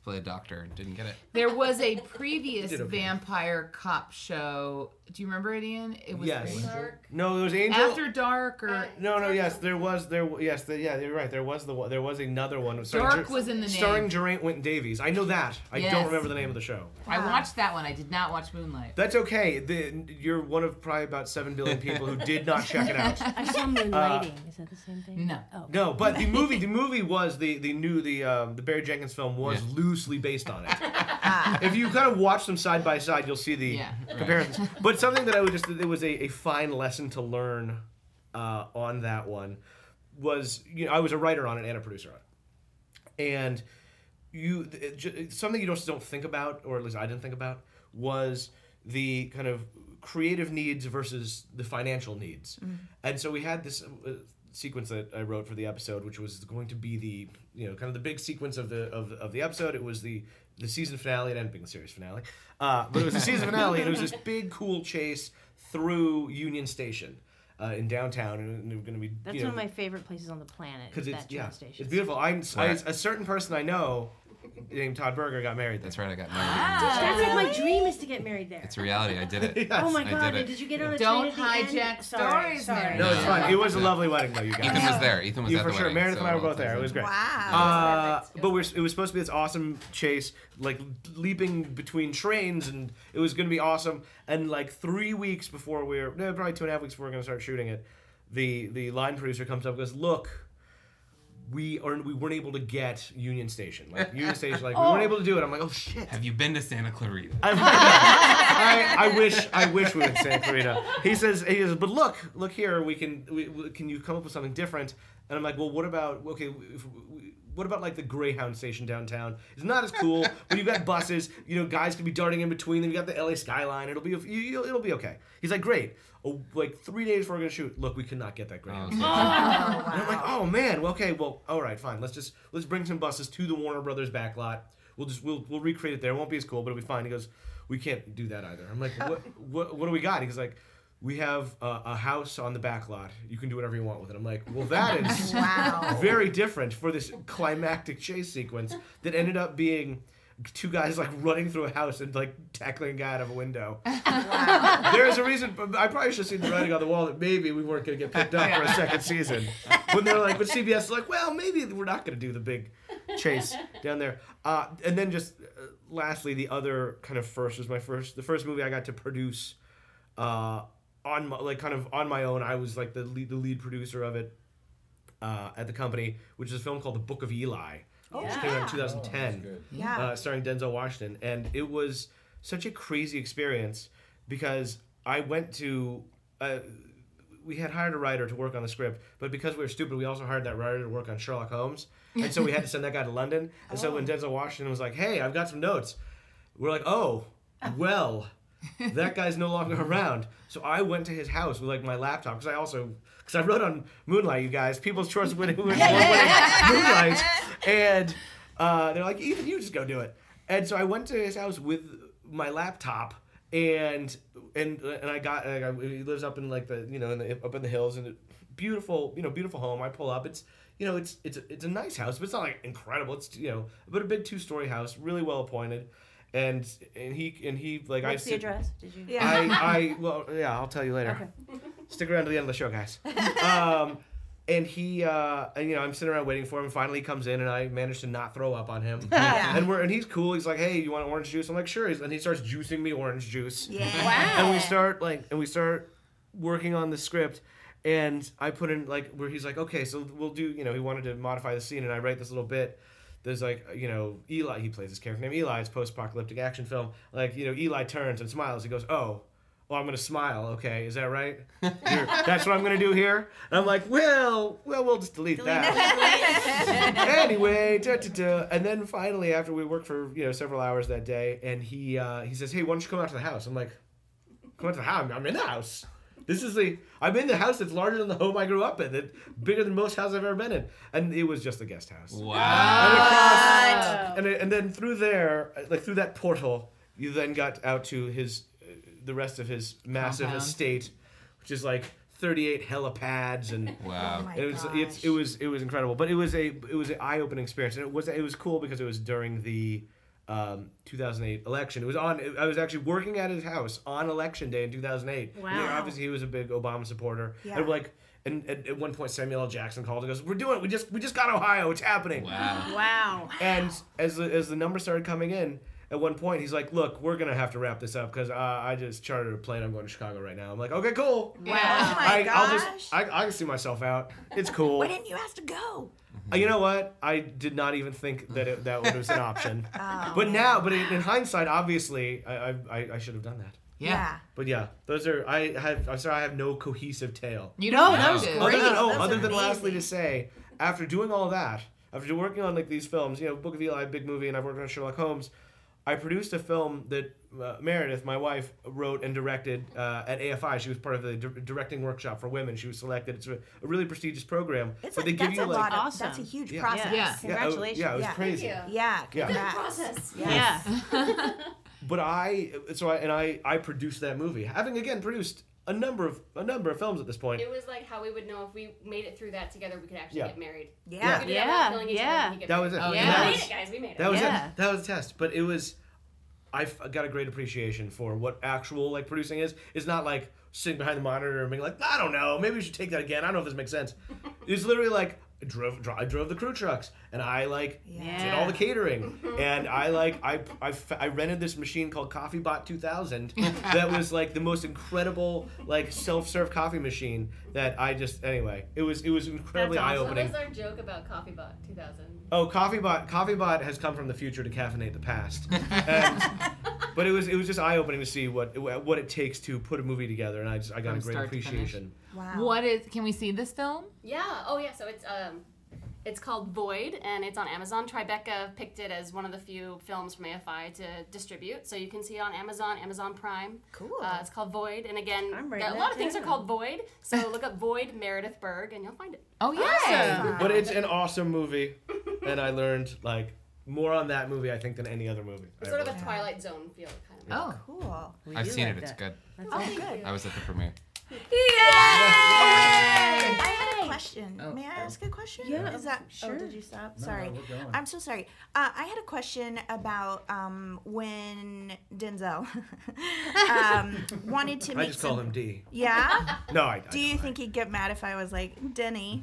To play a doctor and didn't get it. There was a [LAUGHS] previous okay. vampire cop show. Do you remember it, Ian? It was Yes. Dark. No, there was Angel. After Dark or No, no, yes, there was there. Yes, the, yeah, you're right. There was the one- there was another one. starring Dark Ger- was in the starring name. Geraint Winton Davies. I know that. I Yes. don't remember the name of the show. I watched that one. I did not watch Moonlight. That's okay. The, you're one of probably about seven billion people who did not check it out. [LAUGHS] I saw Moonlighting. Is that the same thing? No. Oh. No, but the [LAUGHS] movie, the movie was the the new the um, the Barry Jenkins film was Yeah. Loosely based on it. [LAUGHS] if you kind of watch them side by side, you'll see the Yeah. comparisons. But something that I would just it was a, a fine lesson to learn uh, on that one was you know I was a writer on it and a producer on it, and you it, ju- something you just don't think about, or at least I didn't think about, was the kind of creative needs versus the financial needs. And so we had this uh, sequence that I wrote for the episode, which was going to be the you know kind of the big sequence of the of, of the episode. It was the the season finale. It ended up being the series finale, uh, but it was the season finale, and it was this big cool chase through Union Station. Uh, in downtown, and they were going to be. That's you know, one of my favorite places on the planet. because it's that yeah, station. it's beautiful. I'm Right. a certain person I know named Todd Berger got married. That's right. I got married. That's like my dream is to get married there. It's a reality. I did it. [LAUGHS] Yes. Oh my I god! did it. Did you get on a train? Don't train at the hijack end? Sorry, stories, sorry. No, it's No. fine. It was a lovely wedding though, you guys. Ethan was there. Ethan was You at for the sure. wedding. Meredith so and I were both there. It was great. Wow. Uh, but we're, it was supposed to be this awesome chase, like leaping between trains, and it was going to be awesome. And like three weeks before we were, no, probably two and a half weeks before we are going to start shooting it, the the line producer comes up and goes, "Look, we are we weren't able to get Union Station. Like [LAUGHS] Union Station, like we oh. weren't able to do it." I'm like, "Oh shit." Have you been to Santa Clarita? I, [LAUGHS] I wish I wish we would Santa Clarita. He says he says, but look, look here, we can we, we- can you come up with something different? And I'm like, well, what about okay, if, what about like the Greyhound station downtown? It's not as cool, [LAUGHS] but you've got buses. You know, guys can be darting in between them. You got the LA skyline. It'll be you, it'll be okay. He's like, great. Oh, like three days before we're gonna shoot. Look, we cannot get that Greyhound. Oh, station. Oh, And I'm like, oh man, well, okay, well, all right, fine. Let's just let's bring some buses to the Warner Brothers back lot. We'll just we'll we'll recreate it there. It won't be as cool, but it'll be fine. He goes, we can't do that either. I'm like, oh. what what what do we got? He's like, we have a, a house on the back lot. You can do whatever you want with it. I'm like, well, that is [LAUGHS] Wow. very different for this climactic chase sequence that ended up being two guys like running through a house and like tackling a guy out of a window. [LAUGHS] wow. There's a reason. but I probably should have seen the writing on the wall that maybe we weren't going to get picked up for a second season. When they're like, but CBS is like, well, maybe we're not going to do the big chase down there. Uh, and then just uh, lastly, the other kind of first was my first, the first movie I got to produce uh, on my, like kind of on my own. I was like the lead, the lead producer of it uh, at the company, which is a film called The Book of Eli. Oh, Which came out in yeah. 2010 Yeah. uh, starring Denzel Washington, and it was such a crazy experience because I went to. Uh, we had hired a writer to work on the script, but because we were stupid, we also hired that writer to work on Sherlock Holmes, and so we had to send that guy to London. And so [LAUGHS] when Denzel Washington was like, "Hey, I've got some notes," we're like, "Oh, well." That guy's no longer around. So I went to his house with like my laptop because I also because I wrote on Moonlight, you guys, People's Choice winning, [LAUGHS] Moonlight, and uh, they're like, Ethan, you just go do it. And so I went to his house with my laptop and and and I got like, he lives up in like the you know in the, up in the hills and beautiful you know beautiful home. I pull up, it's you know it's it's a, it's a nice house, but it's not like incredible. It's you know but a big two story house, really well appointed, and and he and he like I What's the sit- address? Did you? Yeah. I, I [LAUGHS] well yeah I'll tell you later. Okay. Stick around to the end of the show, guys. [LAUGHS] Um, and he, uh, and, you know, I'm sitting around waiting for him. Finally, he comes in, and I manage to not throw up on him. [LAUGHS] Yeah. And we're and he's cool. He's like, "Hey, you want orange juice?" I'm like, "Sure." He's, and he starts juicing me orange juice. Yeah. Wow. And we start like, and we start working on the script. And I put in like where he's like, "Okay, so we'll do." You know, he wanted to modify the scene, and I write this little bit. There's like, you know, Eli. He plays this character named Eli. It's post-apocalyptic action film. Like, you know, Eli turns and smiles. He goes, "Oh." Well, I'm gonna smile. Okay, is that right? [LAUGHS] That's what I'm gonna do here. And I'm like, well, well, we'll just delete, that. [LAUGHS] anyway, da, da, da. and then finally, after we worked for you know several hours that day, and he uh, he says, "Hey, why don't you come out to the house?" I'm like, "Come out to the house? I'm in the house. This is the I'm in the house that's larger than the home I grew up in, that bigger than most houses I've ever been in, and it was just a guest house. Wow. And across, and, and then through there, like through that portal, you then got out to his, uh, the rest of his massive Compound. estate, which is like 38 helipads and. Wow. Oh my It was gosh. it's, it was it was incredible, but it was a it was an eye opening experience, and it was it was cool because it was during the um, 2008 election. It was on. I was actually working at his house on election day in 2008. And, you know, Wow. obviously, he was a big Obama supporter. Yeah. And like, and, and at one point, Samuel L. Jackson called and goes, "We're doing it. We just we just got Ohio. It's happening." Wow. Wow. And as the, as the numbers started coming in, at one point he's like, "Look, we're gonna have to wrap this up because uh, I just chartered a plane. I'm going to Chicago right now." I'm like, "Okay, cool. Oh my I, I'll just I, I can see myself out. It's cool." Why didn't you ask to go? Uh, You know what? I did not even think that it, that was an option. [LAUGHS] Oh, But now, but in, in hindsight, obviously, I, I, I, I should have done that. Yeah. But yeah, those are I have. I'm sorry, I have no cohesive tale. You No, that was great. Other than oh, That's other than lastly to say, after doing all that, after working on like these films, you know, Book of Eli, big movie, and I've worked on Sherlock Holmes. I produced a film that uh, Meredith, my wife, wrote and directed uh, at AFI. She was part of the di- directing workshop for women. She was selected. It's a, a really prestigious program. It's but a, they give that's you a like lot of, Awesome. that's a huge Yeah. process. Yeah. Yeah, it- Congratulations. Yeah, it was Yeah. crazy. Yeah, Yeah. congrats. process. Yes. Yeah. [LAUGHS] [LAUGHS] But I so I and I I produced that movie, having again produced a number of a number of films at this point. It was like how we would know if we made it through that together, we could actually Yeah. get married. Yeah. We could that Yeah, without killing each other, yeah. we could get That was it. Oh, We yeah. That made it, guys. We made it. that was Yeah. it. That was a test. But it was, I f- got a great appreciation for what actual like producing is. It's not like sitting behind the monitor and being like, I don't know, maybe we should take that again. I don't know if this makes sense. [LAUGHS] it's literally like. I drove, dro- I drove the crew trucks, and I like Yeah. did all the catering, mm-hmm. and I like I I rented this machine called CoffeeBot 2000 [LAUGHS] that was like the most incredible like self-serve coffee machine that I just anyway it was it was incredibly awesome. What eye-opening. was our joke about CoffeeBot 2000? Oh, CoffeeBot. CoffeeBot has come from the future to caffeinate the past. [LAUGHS] And, but it was it was just eye opening to see what what it takes to put a movie together, and I just I got From a great start to finish. appreciation. Wow. What is? Can we see this film? Yeah. Oh, yeah. So it's um, it's called Void, and it's on Amazon. Tribeca picked it as one of the few films from AFI to distribute, so you can see it on Amazon, Amazon Prime. Cool. Uh, it's called Void, and again, I'm a lot that of things are called Void. So [LAUGHS] look up Void Meredith Berg, and you'll find it. Oh yeah. Awesome. But it's an awesome movie, and I learned like more on that movie I think than any other movie. It's sort of a Twilight Zone feel, kind of. Oh. Cool. We I've seen like it. It's that. good. That's Oh, awesome. good. I was at the premiere. I had a question. Oh, May I oh. ask a question? Yeah, Is that? sure. Oh, did you stop? No, sorry. no. I'm so sorry. Uh, I had a question about um, when Denzel [LAUGHS] um, wanted to meet. [LAUGHS] I make just some. call him D. Yeah. [LAUGHS] No, I. I Do you don't. think he'd get mad if I was like Denny?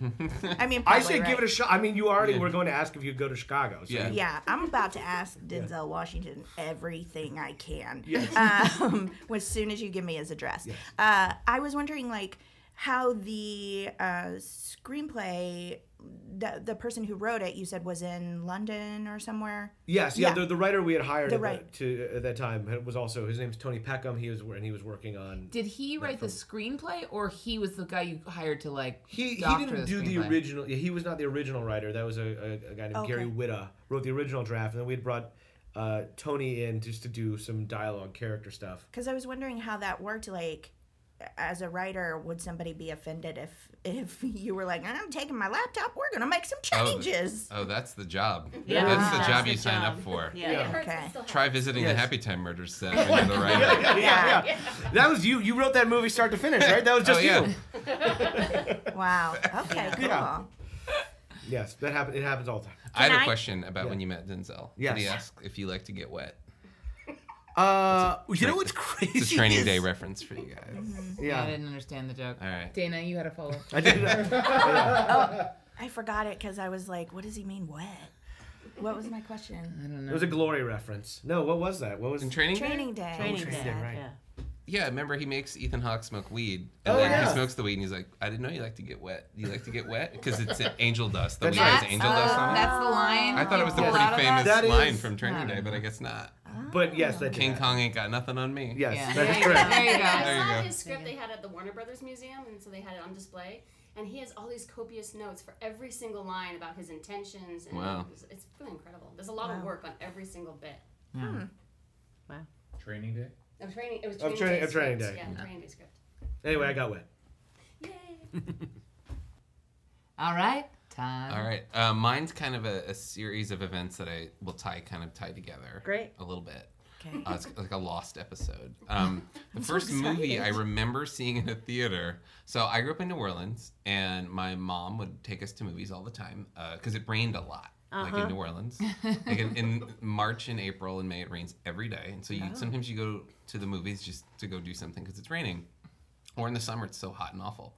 I mean, I probably, say give it a shot. I mean, you already Yeah. were going to ask if you'd go to Chicago. So Yeah. Yeah, I'm about to ask Denzel Washington everything I can. Yes. Um, as soon as you give me his address. Yes. Uh, I was wondering, like, how the uh, screenplay, the, the person who wrote it, you said was in London or somewhere. Yes, yeah. Yeah. The, the writer we had hired The at, right- that, to, at that time was also his name's Tony Peckham. He was and he was working on. Did he write the screenplay, or he was the guy you hired to like? He, he didn't the do the original. Yeah, he was not the original writer. That was a, a, a guy named Okay. Gary Whitta wrote the original draft, and then we had brought uh, Tony in just to do some dialogue, character stuff. Because I was wondering how that worked. Like, as a writer, would somebody be offended if if [LAUGHS] you were like, I'm taking my laptop, we're gonna make some Oh, changes? Oh, that's the job. Yeah, that's the that's job the you sign up for. Yeah. Yeah. Okay. Try visiting Yes. the Happy Time Murders set [LAUGHS] when you're the writer. yeah, yeah, yeah. That was you. You wrote that movie start to finish, right? That was [LAUGHS] oh, just Oh, yeah. you. Wow. Okay. Cool. Yeah. Yes, that happens. It happens all the time. I had Can a I- question about Yeah. when you met Denzel. Yes. Did he ask if you like to get wet? Uh, you know what's crazy? It's a training day reference for you guys. Mm-hmm. I Yeah, didn't understand the joke. All right. Dana, you had a follow. I did. yeah. [LAUGHS] I forgot it because I was like, what does he mean wet? What was my question? I don't know. It was a glory reference. No, what was that? What was? In training, day? Training day. Training Training day. day, right. Yeah. Yeah, remember he makes Ethan Hawke smoke weed, and Oh, then yeah. he smokes the weed, and he's like, "I didn't know you like to get wet. You like to get wet? Because it's angel dust. The That's weed right. has angel dust on it." That's the line. I thought it was the You pretty pulled out of famous that? That line is- from Training Day, but I guess not. But yes, that King happen. Kong ain't got nothing on me. Yes, Yeah. that There is you go. correct. There you go. I There you saw go. his script they had at the Warner Brothers Museum, and so they had it on display. And he has all these copious notes for every single line about his intentions. And Wow. It's, it's really incredible. There's a lot of work on every single bit. Hmm. Wow. Training day. Of training, it was Of training, training- day of training day. Yeah, training day script. Anyway, I got wet. Yay! [LAUGHS] All right, time. All right. Uh, mine's kind of a, a series of events that I will tie kind of tie together. Great. A little bit. Okay. Uh, it's like a lost episode. Um, [LAUGHS] the so first movie I remember seeing in a theater. So I grew up in New Orleans, and my mom would take us to movies all the time because it rained a lot. Like Uh-huh. in New Orleans, [LAUGHS] like in, in March and April and May, it rains every day, and so you sometimes you go to the movies just to go do something because it's raining, or in the summer it's so hot and awful.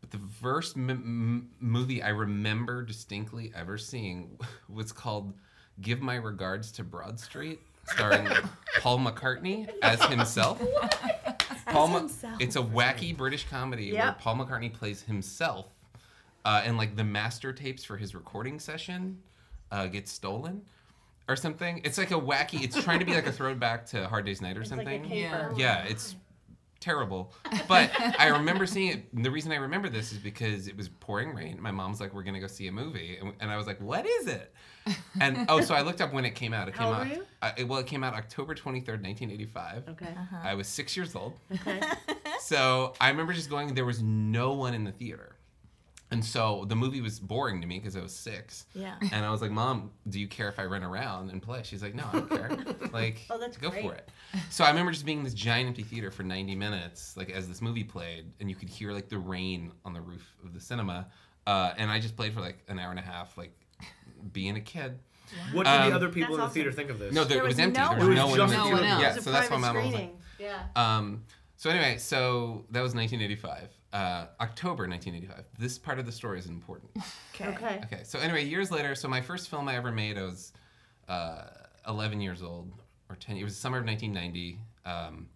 But the first m- m- movie I remember distinctly ever seeing [LAUGHS] was called "Give My Regards to Broad Street," starring [LAUGHS] Paul McCartney as himself. Paul Ma- himself. It's a wacky British comedy where Paul McCartney plays himself, uh, and like the master tapes for his recording session uh, get stolen. Or something. It's like a wacky. It's trying to be like a throwback to Hard Day's Night or It's like something. a caper. Yeah, it's terrible. But I remember seeing it. and The reason I remember this is because it was pouring rain. My mom's like, "We're gonna go see a movie," and, and I was like, "What is it?" And [LAUGHS] oh, so I looked up when it came out. It came old out. you? Uh, it, well, it came out October twenty third, nineteen eighty five. Okay. I was six years old. Okay. So I remember just going. There was no one in the theater, And so the movie was boring to me because I was six. Yeah. And I was like, Mom, do you care if I run around and play? She's like, No, I don't care. [LAUGHS] Like, Oh, that's go great. for it. So I remember just being in this giant empty theater for 90 minutes, like as this movie played, and you could hear like the rain on the roof of the cinema. Uh, and I just played for like an hour and a half, like being a kid. What did Um, the other people in That's the theater think of this? No, there, There it was was empty. no there was one. no It one. in the just theater. no one Yeah, else. It was so a that's why private my mom was like. Yeah. Um, so anyway, so that was 1985, uh, October 1985. This part of the story is important. [LAUGHS] Okay. Okay. Okay, so anyway, years later, so my first film I ever made, I was uh, 11 years old or 10. It was the summer of 1990. Um,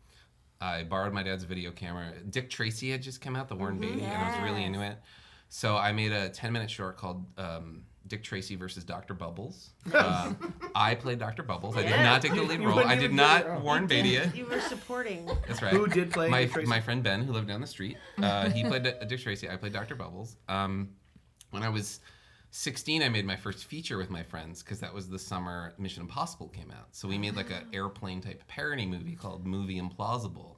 I borrowed my dad's video camera. Dick Tracy had just come out, the Warren Beatty, and I was really into it. So I made a 10 minute short called um, Dick Tracy versus Dr. Bubbles. [LAUGHS] Um, I played Dr. Bubbles. I did Yeah. not take the lead You role. wouldn't I even did it not warn Warren Beatty. You were supporting. That's right. Who did play my Dick Tracy? my friend Ben, who lived down the street. Uh, he played D- [LAUGHS] Dick Tracy. I played Dr. Bubbles. Um, when I was 16, I made my first feature with my friends because that was the summer Mission Impossible came out. So we made like an airplane type parody movie called Movie Implausible,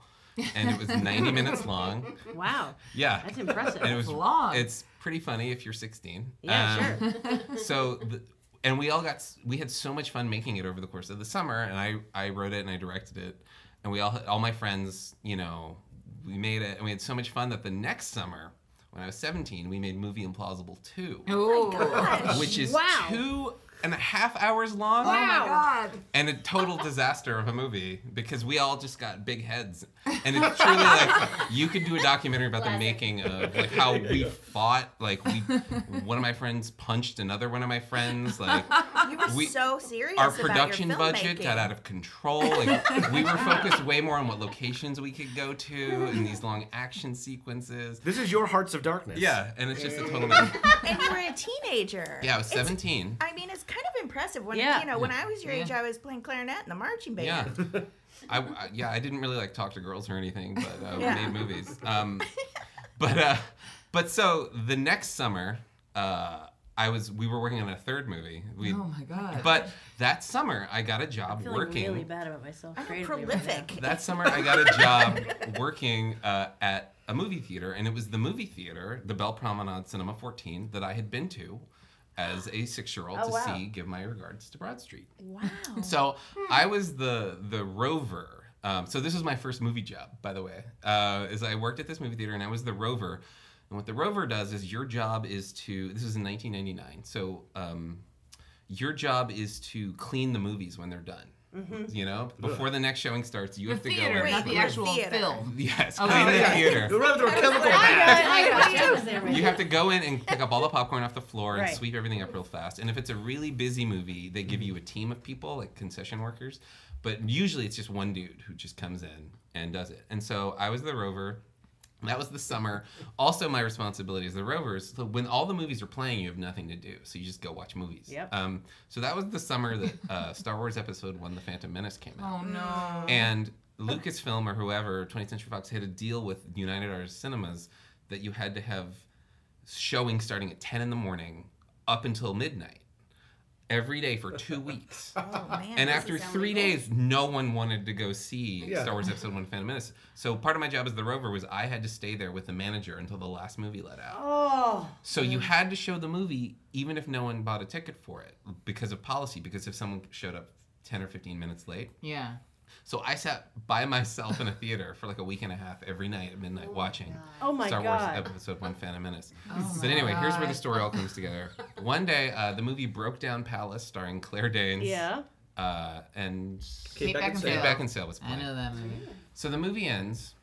and it was 90 minutes long. Wow. Yeah, That's impressive. and it was long. It's pretty funny if you're 16. Yeah, Um, sure. [LAUGHS] so the, and we all got we had so much fun making it over the course of the summer and i i wrote it and i directed it and we all all my friends you know we made it and we had so much fun that the next summer when i was 17 we made movie implausible 2 Oh, which is Wow. two and a half hours long Oh my god. and a total disaster of a movie because we all just got big heads and it's [LAUGHS] truly like you could do a documentary about the making of like how we fought like we one of my friends punched another one of my friends like [LAUGHS] You were We- so serious. our about your production budget got out of control like we were focused way more on what locations we could go to and these long action sequences This is your Hearts of Darkness. yeah and it's just a total [LAUGHS] And you were a teenager. yeah i was It's- 17 I mean, it's kind of impressive. When Yeah. you know, when I was your age, I was playing clarinet in the marching band. Yeah. [LAUGHS] I, I- yeah, I didn't really like talk to girls or anything, but uh, Yeah. made movies. [LAUGHS] Um, but uh, but so the next summer, uh, I was we were working on a third movie. We, Oh my god. but that summer I got a job I'm working. really bad about myself. I'm creatively right prolific. That summer I got a job [LAUGHS] working uh, at a movie theater, and it was the movie theater, the Belle Promenade Cinema 14, that I had been to as a six-year-old Oh, to wow. see Give My Regards to Broad Street. Wow. So I was the the rover. Um, so this was my first movie job, by the way. Uh, is I worked at this movie theater and I was the rover. And what the rover does is your job is to. This was in 1999. So um, your job is to clean the movies when they're done. Mm-hmm. You know, before the next showing starts, you the have to theater, go. Wait, not the the actual theater. film. [LAUGHS] Yes, Oh, clean the theater. You run through a chemical I bath. got, I got James there. You have to go in and pick up all the popcorn off the floor and Right. sweep everything up real fast. And if it's a really busy movie, they give you a team of people, like concession workers. But usually it's just one dude who just comes in and does it. And so I was the rover. That was the summer. Also, my responsibility as the rovers. So when all the movies are playing, you have nothing to do, so you just go watch movies. Yep. Um, so that was the summer that uh, Star Wars Episode One: The Phantom Menace came out. Oh no. And Lucasfilm or whoever, 20th Century Fox, had a deal with United Artists Cinemas that you had to have showing starting at 10 in the morning up until midnight every day for two weeks. [LAUGHS] Oh man. And after three illegal. days, no one wanted to go see Yeah. Star Wars Episode 1 Phantom Menace. So part of my job as the rover was I had to stay there with the manager until the last movie let out. Oh. So you had to show the movie even if no one bought a ticket for it because of policy, because if someone showed up 10 or 15 minutes late, yeah. So I sat by myself in a theater for like a week and a half every night at midnight watching Oh my Star God. Wars Episode One: Phantom Menace. [LAUGHS] Oh but my anyway, here's where the story all comes together. One day, uh, the movie Broke Down Palace, starring Claire Danes, Yeah. uh, and Kate Kate Beckinsale. Beckinsale. Kate Beckinsale was I know that movie. So the movie ends,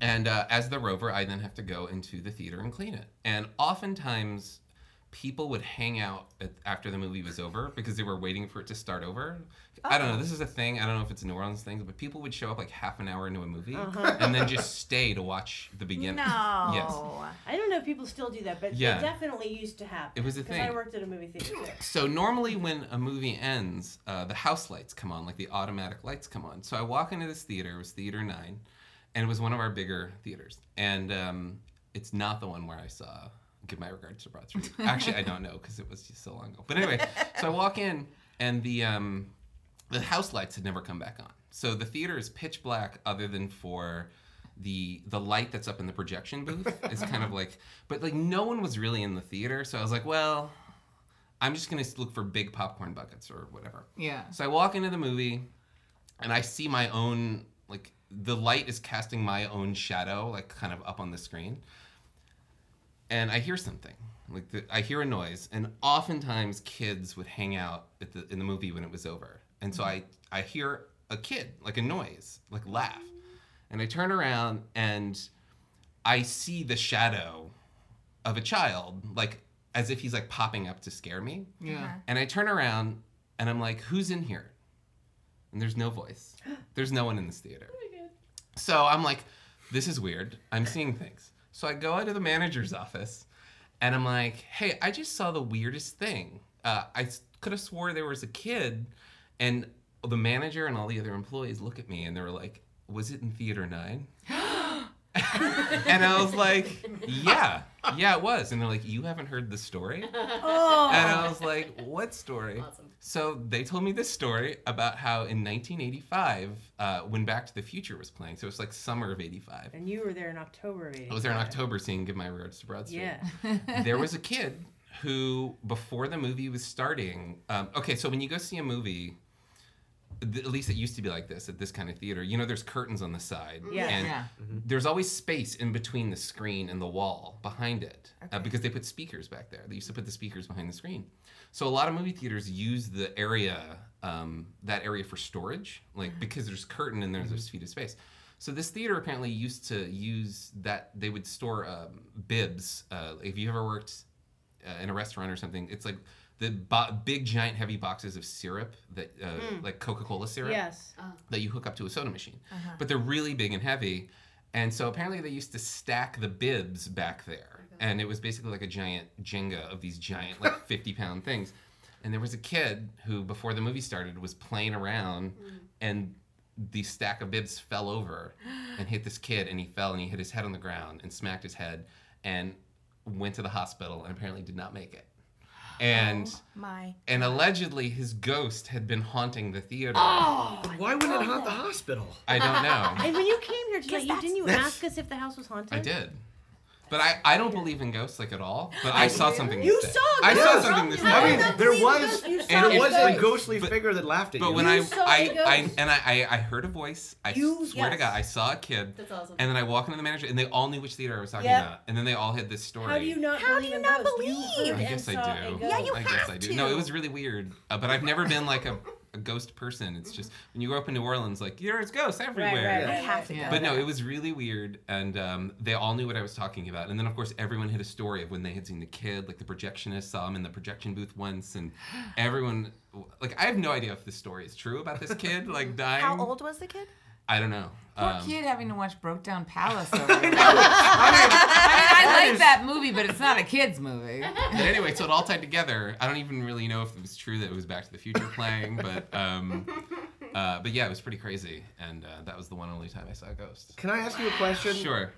and uh, as the rover, I then have to go into the theater and clean it. And oftentimes, people would hang out at, after the movie was over because they were waiting for it to start over. I don't know. This is a thing. I don't know if it's a New Orleans thing, but people would show up like half an hour into a movie and then just stay to watch the beginning. No. Yes. I don't know if people still do that, but Yeah. it definitely used to happen. It was a Because I worked at a movie theater. So normally when a movie ends, uh, the house lights come on, like the automatic lights come on. So I walk into this theater, it was Theater 9, and it was one of our bigger theaters. And um, it's not the one where I saw Give My Regards to Broad Street. Actually, I don't know because it was just so long ago. But anyway, so I walk in, and the, um, the house lights had never come back on. So the theater is pitch black other than for the the light that's up in the projection booth is kind of like, but like no one was really in the theater, so I was like, well, I'm just gonna look for big popcorn buckets or whatever. Yeah. So I walk into the movie, and I see my own like the light is casting my own shadow like kind of up on the screen, and I hear something like the, I hear a noise, and oftentimes kids would hang out at the, in the movie when it was over, and so mm-hmm. I I hear a kid like a noise like laugh, and I turn around and I see the shadow of a child like as if he's like popping up to scare me. Yeah. Uh-huh. And I turn around and I'm like, who's in here? And there's no voice. [GASPS] There's no one in this theater. Oh so I'm like, this is weird. I'm seeing things. So I go out to the manager's office and I'm like, hey, I just saw the weirdest thing. Uh, I could have swore there was a kid. And the manager and all the other employees look at me and they were like, was it in theater nine? [GASPS] [GASPS] [GASPS] [LAUGHS] and I was like, yeah, yeah, it was. And they're like, you haven't heard the story? Oh. And I was like, what story? Awesome. So they told me this story about how in 1985, uh, when Back to the Future was playing, so it was like summer of 85. And you were there in October of 85. I was there in October seeing Give My Regards to Broad Street. Yeah. [LAUGHS] there was a kid who, before the movie was starting, um, okay, so when you go see a movie, th- at least it used to be like this at this kind of theater. You know, there's curtains on the side, Yeah. and Yeah. there's always space in between the screen and the wall behind it uh, because they put speakers back there. They used to put the speakers behind the screen. So a lot of movie theaters use the area, um, that area for storage, like because there's curtain and there's there's feet of space. So this theater apparently used to use that. They would store um, bibs. Uh, if you ever worked uh, in a restaurant or something, it's like the bo- big giant heavy boxes of syrup that uh, hmm. like Coca-Cola syrup Yes. Uh-huh. that you hook up to a soda machine. Uh-huh. But they're really big and heavy. And so apparently they used to stack the bibs back there. Oh and it was basically like a giant Jenga of these giant, like [LAUGHS] 50 pound things. And there was a kid who, before the movie started, was playing around hmm. and the stack of bibs fell over and hit this kid. And he fell and he hit his head on the ground and smacked his head and went to the hospital and apparently did not make it. And. My. And allegedly, his ghost had been haunting the theater. Oh. Why wouldn't it haunt the hospital? I don't know. [LAUGHS] And when you came here tonight, you, didn't you ask us if the house was haunted? I did. But I, I don't believe in ghosts like at all. But I saw something. You this day. saw I saw ghosts. something this I mean, there was and there it was a ghostly but- figure that laughed at But you. But when You I, saw I, a I, and I, I, I heard a voice. I You- swear to. God, I saw a kid. That's awesome. And then I walk into the manager, and they all knew which theater I was talking Yep. about. And then they all had this story. How do you not How do you not ghosts? believe? You I guess I do. Yeah, you I guess have I do. to. No, it was really weird. Uh, but I've never been like a, a ghost person. It's just when you grow up in New Orleans, like there's ghosts everywhere. right, I right. have to go. But no, it was really weird, and um, they all knew what I was talking about. And then, of course, everyone had a story of when they had seen the kid. Like the projectionist saw him in the projection booth once, and everyone. Like I have no idea if this story is true about this kid, like [LAUGHS] dying. How old was the kid? I don't know. Poor Um, kid having to watch Broke Down Palace [LAUGHS] over there. I mean, I like that movie, but it's not a kid's movie. But anyway, so it all tied together. I don't even really know if it was true that it was Back to the Future playing, but um, uh, but yeah, it was pretty crazy, and uh, that was the one only time I saw a ghost. Can I ask you a question? Sure.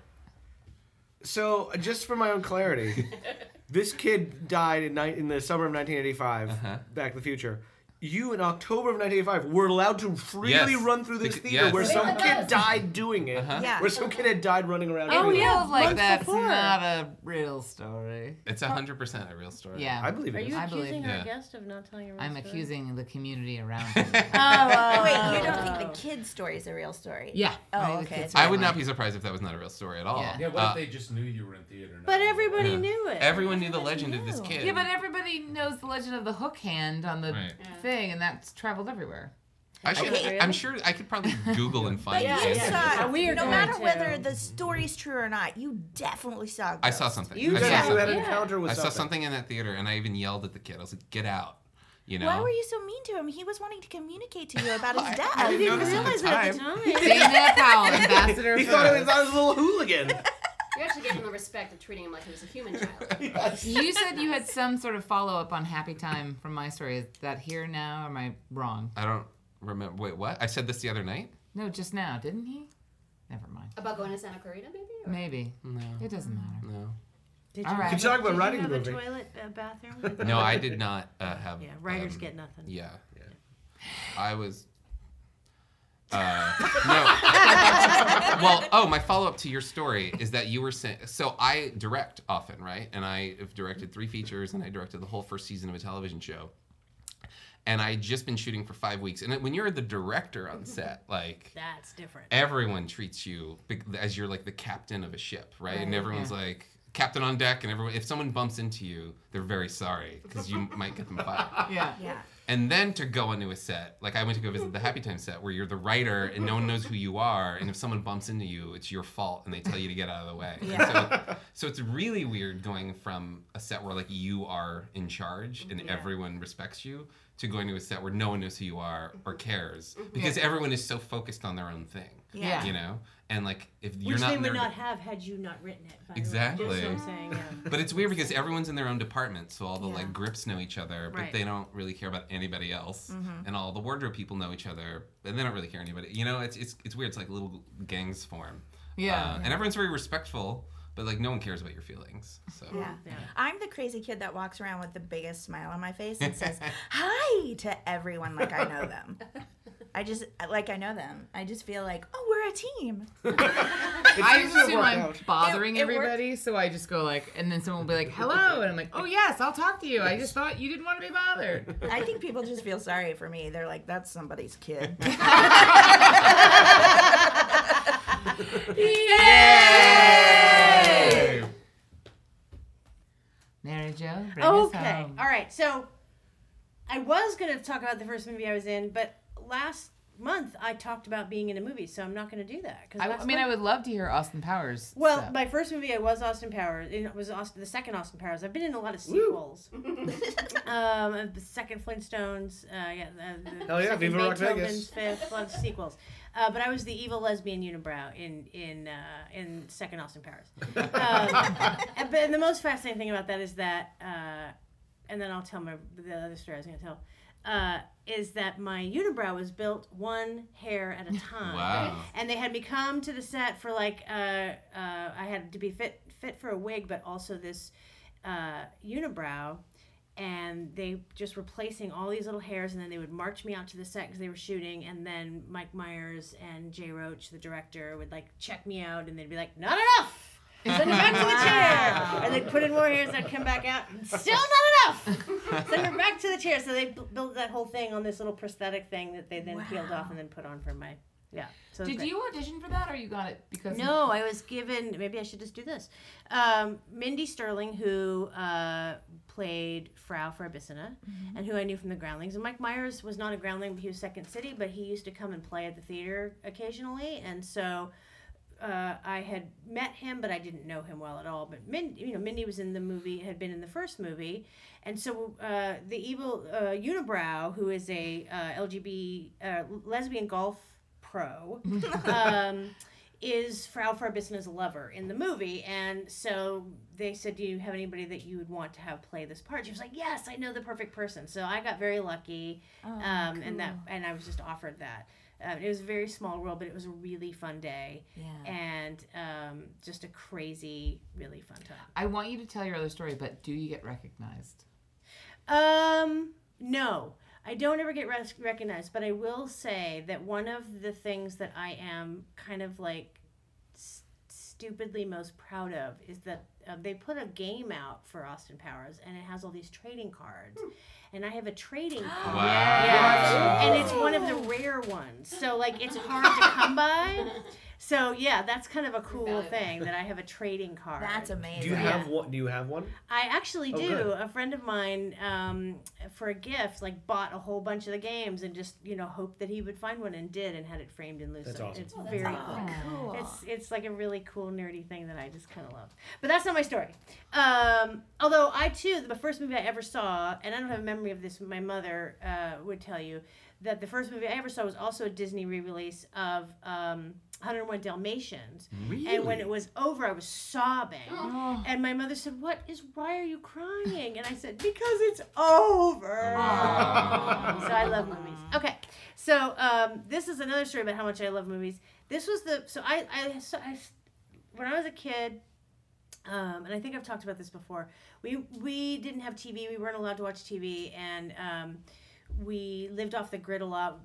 So, just for my own clarity, [LAUGHS] this kid died in, ni- in the summer of 1985, Uh-huh. Back to the Future. You, in October of 1985, were allowed to freely Yes. run through this Bec- theater yes. where some Wait, kid died doing it. Uh-huh. Yeah. Where some kid had died running around. Oh, everywhere. yeah. feels like that's before. not a real story. It's hundred percent a real story. Yeah. I believe it. Are it. you I believe accusing our Yeah. guest of not telling a real I'm story? accusing the community around [LAUGHS] me. Oh, [LAUGHS] Wait, you don't think the kid's story is a real story? Yeah. Oh, I okay. I would not be surprised if that was not a real story at all. Yeah. Yeah, what Uh, if they just knew you were in theater? and But everybody Yeah. knew it. Everyone knew the Everybody legend of this kid. Yeah, but everybody knows the legend of the hook hand on the Right. Thing, and that's traveled everywhere. I should, Okay. I'm sure I could probably Google and [LAUGHS] find But Yeah, the you answer. yeah. saw, We are no matter to. whether the story's true or not, you definitely saw. a I saw ghost. something. You I saw Yeah. said you had something. an encounter with I saw something. something in that theater, and I even yelled at the kid. I was like, "Get out!" You know. Why were you so mean to him? He was wanting to communicate to you about his [LAUGHS] I- death. I You didn't didn't notice at the realize it at the time. time. Dana Powell, ambassador. He thought it was, us. thought it was a little hooligan. [LAUGHS] You actually gave him the respect of treating him like he was a human child. [LAUGHS] You said you had some sort of follow up on Happy Time from my story. Is that here now? Or am I wrong? I don't remember. Wait, what? I said this the other night. No, just now, didn't he? Never mind. About going to Santa Clarita, maybe? Or- Maybe. No. It doesn't matter. No. Did you, right. have Could a- talk about did you writing have the a movie. toilet uh, bathroom? No, I did not uh, have. Yeah, writers um, get nothing. Yeah. Yeah. I was. Uh, no. well, oh, my follow up to your story is that you were saying. So I direct often, right? And I have directed three features, and I directed the whole first season of a television show. And I just been shooting for five weeks. And when you're the director on set, like That's different. everyone treats you as you're like the captain of a ship, right? And Right. everyone's like captain on deck, and everyone. If someone bumps into you, they're very sorry because you might get them fired. [LAUGHS] Yeah. Yeah. And then to go onto a set, like I went to go visit the Happy Time set where you're the writer and no one knows who you are, and if someone bumps into you, it's your fault, and they tell you to get out of the way. Yeah. So, [LAUGHS] so it's really weird going from a set where like you are in charge and Yeah. everyone respects you to going to a set where no one knows who you are or cares mm-hmm. because everyone is so focused on their own thing. Yeah. You know, and like if you're Which not they in would their not have had you not written it. By Exactly. The way. Just what I'm saying. Yeah. [LAUGHS] but it's weird because everyone's in their own department, so all the Yeah. like grips know each other, but Right. they don't really care about anybody else. And all the wardrobe people know each other, and they don't really care anybody. You know, it's it's it's weird. It's like little gangs form. Yeah. Uh, and everyone's very respectful, but like no one cares about your feelings. So Yeah. Yeah. I'm the crazy kid that walks around with the biggest smile on my face and says hi to everyone like I know them. [LAUGHS] I just like I know them. I just feel like, oh, we're a team. [LAUGHS] I seems just assume I'm out. bothering It- it worked. everybody, so I just go like, and then someone will be like, "Hello," and I'm like, "Oh yes, I'll talk to you. I just thought you didn't want to be bothered." I think people just feel sorry for me. They're like, that's somebody's kid. [LAUGHS] Yay! Mary Jo, bring us Okay. home. All right. So I was going to talk about the first movie I was in, but last month I talked about being in a movie, so I'm not going to do that. 'cause I, I mean, I would love to hear Austin Powers. Well, stuff. my first movie I was Austin Powers. It was Austin, the second Austin Powers. I've been in a lot of sequels. [LAUGHS] um, the second Flintstones. Uh, yeah, the, the Hell yeah, second Viva Rock Vegas. Fifth, lots of [LAUGHS] sequels. Uh, but I was the evil lesbian unibrow in in uh, in second Austin Powers. [LAUGHS] Um, and, but and the most fascinating thing about that is that, uh, and then I'll tell my the other story I was going to tell. Uh, is that my unibrow was built one hair at a time Wow. and they had me come to the set for like uh, uh, I had to be fit fit for a wig, but also this uh, unibrow, and they just were placing all these little hairs, and then they would march me out to the set because they were shooting, and then Mike Myers and Jay Roach, the director, would like check me out, and they'd be like, "Not enough." Send her back to the chair, and they'd put in more hairs. I'd come back out, still not enough. Send her back to the chair. So they bu- built that whole thing on this little prosthetic thing that they then peeled off and then put on for my yeah. So did you audition for that, or you got it because? No, I was given. Maybe I should just do this. Um, Mindy Sterling, who uh, played Frau Farbissina, and who I knew from the Groundlings. And Mike Myers was not a Groundling, but he was Second City. But he used to come and play at the theater occasionally, and so. Uh, I had met him, but I didn't know him well at all. But Min, you know, Mindy was in the movie, had been in the first movie, and so uh, the evil uh, Unibrow, who is a uh, LGBT uh, lesbian golf pro, [LAUGHS] um, is Frau Farbissina's lover in the movie. And so they said, Do you have anybody that you would want to have play this part? She was like, Yes, I know the perfect person. So I got very lucky. um, and that and I was just offered that. Um, it was a very small world, but it was a really fun day Yeah. and um, just a crazy, really fun time. I want you to tell your other story, but do you get recognized? Um, no, I don't ever get res- recognized, but I will say that one of the things that I am kind of like s- stupidly most proud of is that uh, they put a game out for Austin Powers, and it has all these trading cards, and I have a trading [GASPS] card. Wow. Yeah, and it's one of the rare ones, so like it's hard to come by. So yeah, that's kind of a cool thing that I have a trading card. That's amazing. Do you have one? Do you have one? I actually Oh, do. good. A friend of mine, um, for a gift, like bought a whole bunch of the games and just you know hoped that he would find one and did and had it framed and Lucid. That's awesome. It's Oh, that's very awesome. cool. Cool. It's it's like a really cool nerdy thing that I just kind of love. But that's not my story. Um, although I too, the first movie I ever saw, and I don't have a memory of this, my mother uh, would tell you that the first movie I ever saw was also a Disney re-release of um, 101 Dalmatians. And when it was over, I was sobbing. [GASPS] Oh. And my mother said, "What is? Why are you crying?" And I said, "Because it's over." Aw. so I love movies. Okay, so um, this is another story about how much I love movies. This was the so I I, so I when I was a kid. Um, and I think I've talked about this before. We we didn't have TV. We weren't allowed to watch TV, and um, we lived off the grid a lot.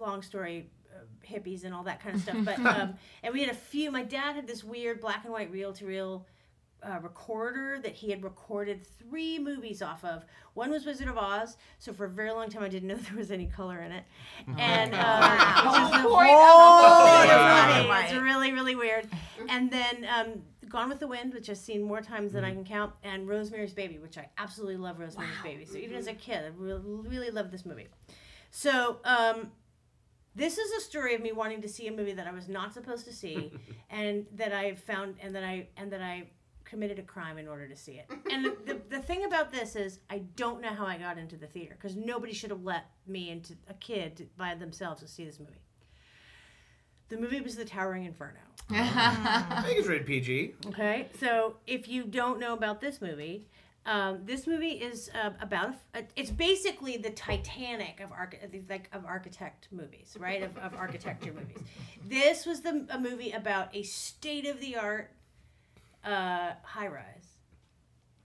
Long story, uh, hippies and all that kind of stuff. But [LAUGHS] um, and we had a few. My dad had this weird black and white reel to reel. Uh, recorder that he had recorded three movies off of. One was Wizard of Oz, so for a very long time I didn't know [LAUGHS] there was any color in it, and [LAUGHS] uh, which is the whole the thing whole thing. funny. It's really really weird. And then um, Gone with the Wind, which I've seen more times than I can count, and Rosemary's Baby, which I absolutely love Rosemary's Baby. So even as a kid, I really, really loved this movie. So um, this is a story of me wanting to see a movie that I was not supposed to see, [LAUGHS] and that I found, and that I, and that I committed a crime in order to see it. And the, the, the thing about this is, I don't know how I got into the theater because nobody should have let me into a kid to- by themselves to see this movie. The movie was The Towering Inferno. [LAUGHS] I think it's rated PG. Okay, so if you don't know about this movie, um, this movie is uh, about a, it's basically the Titanic of arch- like of architect movies, right? Of, of architecture [LAUGHS] movies. This was the a movie about a state of the art uh, high rise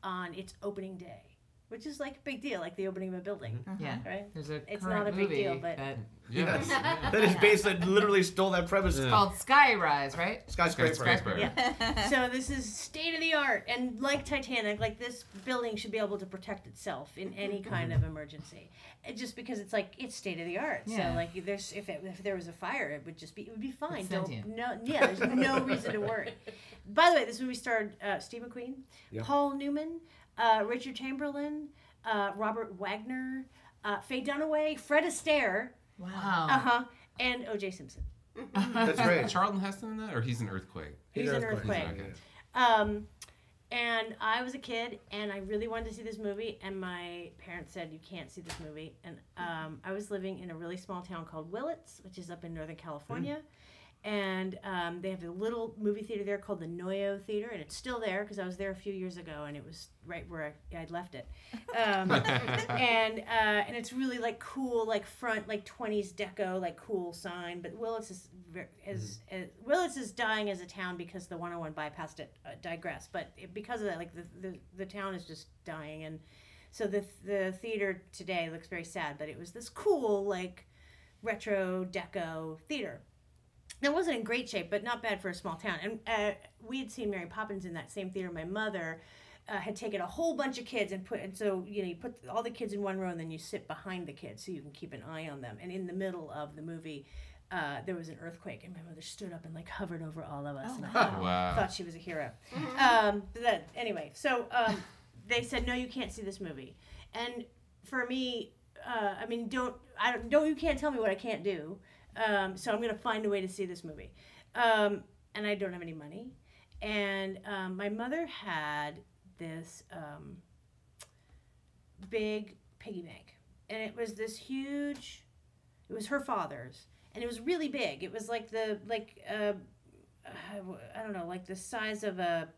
on its opening day, which is like a big deal, like the opening of a building, yeah. right? A It's not a big deal, but- that [LAUGHS] Yes. [LAUGHS] That is based that literally stole that premise. It's called Sky Rise, right? Skyscraper. Skyscraper. Yeah. [LAUGHS] so this is state of the art, and like Titanic, like this building should be able to protect itself in any kind of emergency. It, just because it's like it's state of the art. Yeah. So like if there's if, it, if there was a fire, it would just be it would be fine. It's Don't sentient. no yeah. There's no reason to worry. By the way, this movie starred uh, Steve McQueen, Yeah. Paul Newman, uh, Richard Chamberlain, uh, Robert Wagner, uh, Faye Dunaway, Fred Astaire, Wow. uh huh, and O.J. Simpson. That's great. Charlton Heston in that, or he's an earthquake? He's an earthquake. Okay. Um, and I was a kid, and I really wanted to see this movie, and my parents said you can't see this movie. And um, I was living in a really small town called Willits, which is up in Northern California, and um, they have a little movie theater there called the Noyo Theater, and it's still there because I was there a few years ago, and it was right where I, I'd left it. Um, [LAUGHS] and uh, and it's really like cool, like front like twenties deco, like cool sign. But Willits is ver- is, is Willits is dying as a town because the 101 bypassed it. Uh, digress, but it, because of that, like the, the the town is just dying, and so the the theater today looks very sad. But it was this cool like retro deco theater. It wasn't in great shape, but not bad for a small town. And uh, we had seen Mary Poppins in that same theater. My mother uh, had taken a whole bunch of kids and put, and so you know, you put all the kids in one row, and then you sit behind the kids so you can keep an eye on them. And in the middle of the movie, uh, there was an earthquake, and my mother stood up and like hovered over all of us. and I thought, Wow. thought she was a hero. Um, but that anyway. So um, they said no, you can't see this movie. And for me, uh, I mean, don't I don't, don't you can't tell me what I can't do. Um, so I'm gonna find a way to see this movie. Um, and I don't have any money. And um, my mother had this um, big piggy bank, and it was this huge. It was her father's, and it was really big. It was like the like uh, I don't know, like the size of a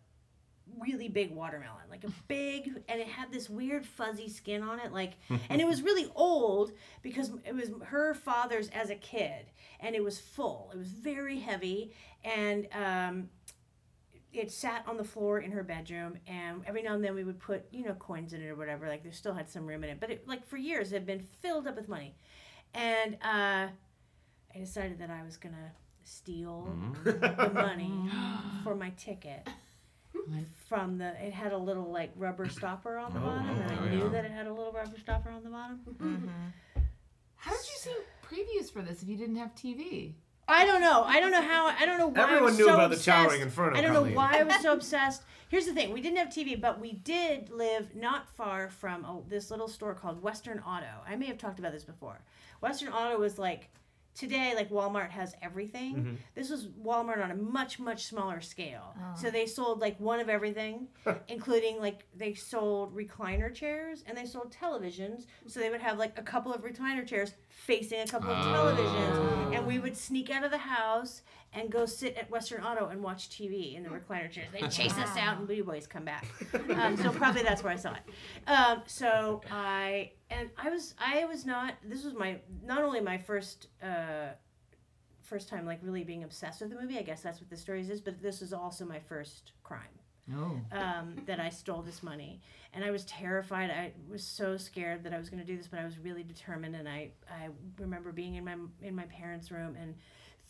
really big watermelon, like a [LAUGHS] big, and it had this weird fuzzy skin on it, like, [LAUGHS] and it was really old because it was her father's as a kid, and it was full. It was very heavy, and um, it sat on the floor in her bedroom, and every now and then we would put, you know, coins in it or whatever. Like, there still had some room in it, but it, like, for years, it had been filled up with money, and uh, I decided that I was gonna steal the money [LAUGHS] for my ticket from the it had a little like rubber [CLEARS THROAT] stopper on the Oh, bottom and oh, I knew that it had a little rubber stopper on the bottom. Mm-hmm. How did you see previews for this if you didn't have TV? I don't know. I don't know how I don't know why I Everyone was knew so about the obsessed. Towering Inferno I don't know why I was so [LAUGHS] obsessed. Here's the thing: we didn't have TV, but we did live not far from oh, this little store called Western Auto. I may have talked about this before. Western Auto was like today, like Walmart has everything. Mm-hmm. This was Walmart on a much much smaller scale. So they sold like one of everything, [LAUGHS] including like they sold recliner chairs and they sold televisions. So they would have like a couple of recliner chairs facing a couple of televisions, and we would sneak out of the house and go sit at Western Auto and watch TV in the recliner chairs. They'd [LAUGHS] chase us out, and Booty Boys come back. [LAUGHS] Um, so probably that's where I saw it. Um, so I and I was I was not. This was my not only my first. Uh, first time like really being obsessed with the movie i guess that's what the story is but this was also my first crime Oh. um, that I stole this money, and I was terrified. I was so scared that I was going to do this, but I was really determined. And I I remember being in my in my parents' room and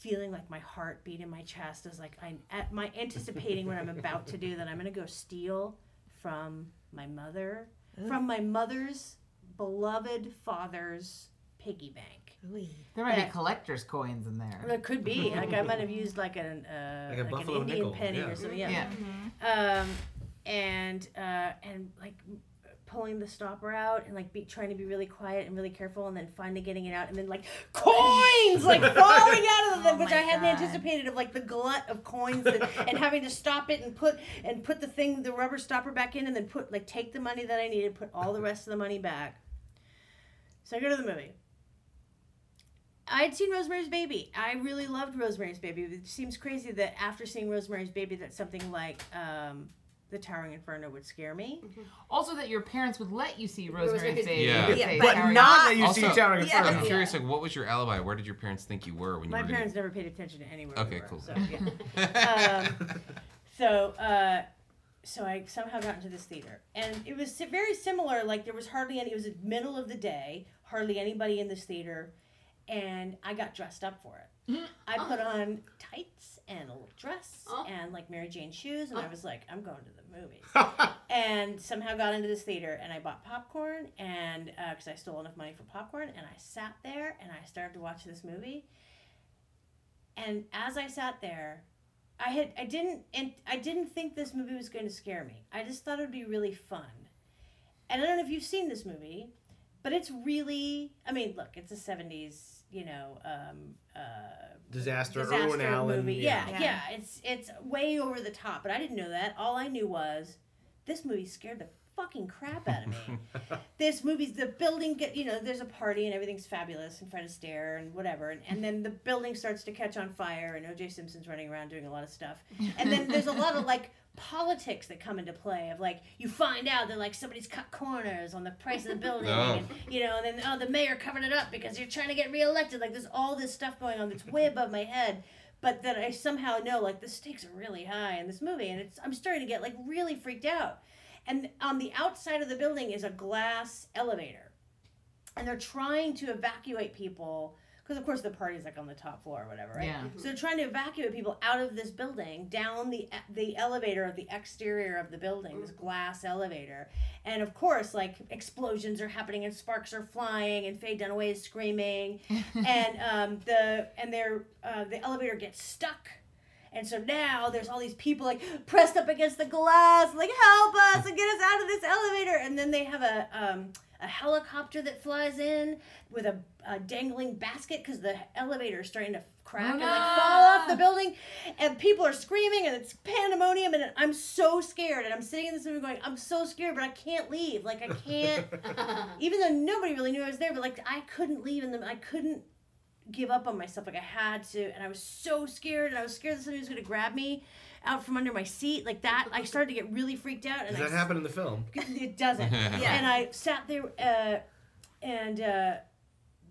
feeling like my heart beat in my chest as like I at my anticipating what I'm about to do that I'm going to go steal from my mother from my mother's beloved father's piggy bank. Ooh. There might be collector's coins in there. It could be [LAUGHS] like I might have used like an uh, Like a like, an Indian nickel, penny yeah. or something. Yeah. Um, and uh, and like pulling the stopper out and like be, trying to be really quiet and really careful and then finally getting it out and then like coins like [LAUGHS] falling out of them Oh which I hadn't God. anticipated of like the glut of coins that, and having to stop it and put and put the thing the rubber stopper back in and then put like take the money that I needed put all the rest of the money back so I go to the movie I'd seen Rosemary's Baby. I really loved Rosemary's Baby. It seems crazy that after seeing Rosemary's Baby, that something like um, The Towering Inferno would scare me. Also, that your parents would let you see Rosemary's Rosemary's Baby. Yeah. and Yeah, say, but "Sorry." not- that you see Also- Towering Yeah. Inferno. I'm curious, like, what was your alibi? Where did your parents think you were when you My were parents never paid attention to anywhere. we Okay, were, cool. So, yeah. [LAUGHS] um, so, uh, so I somehow got into this theater, and it was si- very similar. Like there was hardly any. It was the middle of the day, hardly anybody in this theater, and I got dressed up for it. I put on tights and a little dress Oh. and like Mary Jane shoes, and I was like, I'm going to the movies. [LAUGHS] and somehow got into this theater, and I bought popcorn, and uh, because I stole enough money for popcorn, and I sat there and I started to watch this movie. And as I sat there, I had I didn't and I didn't think this movie was going to scare me. I just thought it would be really fun. And I don't know if you've seen this movie, but it's really I mean, look, it's a 70s, you know, um uh Disaster, disaster Irwin Allen. movie. Yeah, Yeah. yeah, It's it's way over the top, but I didn't know that. All I knew was this movie scared the fucking crap out of me. [LAUGHS] this movie's the building get you know there's a party and everything's fabulous and Fred Astaire and whatever and, and then the building starts to catch on fire and OJ Simpson's running around doing a lot of stuff and then there's a lot of like politics that come into play of like you find out that like somebody's cut corners on the price of the building Oh. and you know and then oh the mayor covered it up because you're trying to get reelected. Like there's all this stuff going on that's way above my head. But that I somehow know like the stakes are really high in this movie and it's I'm starting to get like really freaked out. And on the outside of the building is a glass elevator. And they're trying to evacuate people because of course the party's like on the top floor or whatever right? Yeah. so they're trying to evacuate people out of this building down the the elevator of the exterior of the building this glass elevator. And of course like explosions are happening and sparks are flying and Faye Dunaway is screaming. [LAUGHS] And um, the and their uh, the elevator gets stuck. And so now there's all these people like pressed up against the glass, like help us and get us out of this elevator. And then they have a um, a helicopter that flies in with a, a dangling basket because the elevator is starting to crack Oh, and like fall off the oh, building. And people are screaming and it's pandemonium. And I'm so scared. And I'm sitting in this movie going, I'm so scared, but I can't leave. Like I can't, [LAUGHS] even though nobody really knew I was there, but like I couldn't leave and I couldn't give up on myself. Like I had to, and I was so scared, and I was scared that somebody was going to grab me out from under my seat, like that. I started to get really freaked out, and Does that I, happen in the film? [LAUGHS] It doesn't. [LAUGHS] Yeah. And I sat there, uh, and uh,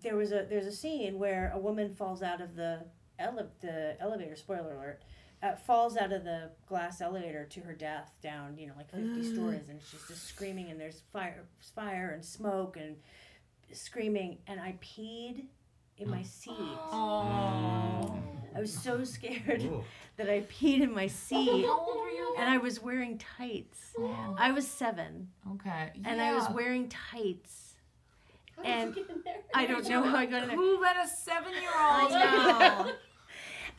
there was a there's a scene where a woman falls out of the ele- the elevator. Spoiler alert. Uh, falls out of the glass elevator to her death down, you know, like 50 [GASPS] stories, and she's just screaming, and there's fire, fire and smoke, and screaming, and I peed in my [GASPS] seat. Oh. I was so scared Ooh. That I peed in my seat, How old were you? and I was wearing tights. Oh. I was seven, Okay. and I was wearing tights. How did And you get in there? I don't know how I got in there. Who let a seven-year-old? I know.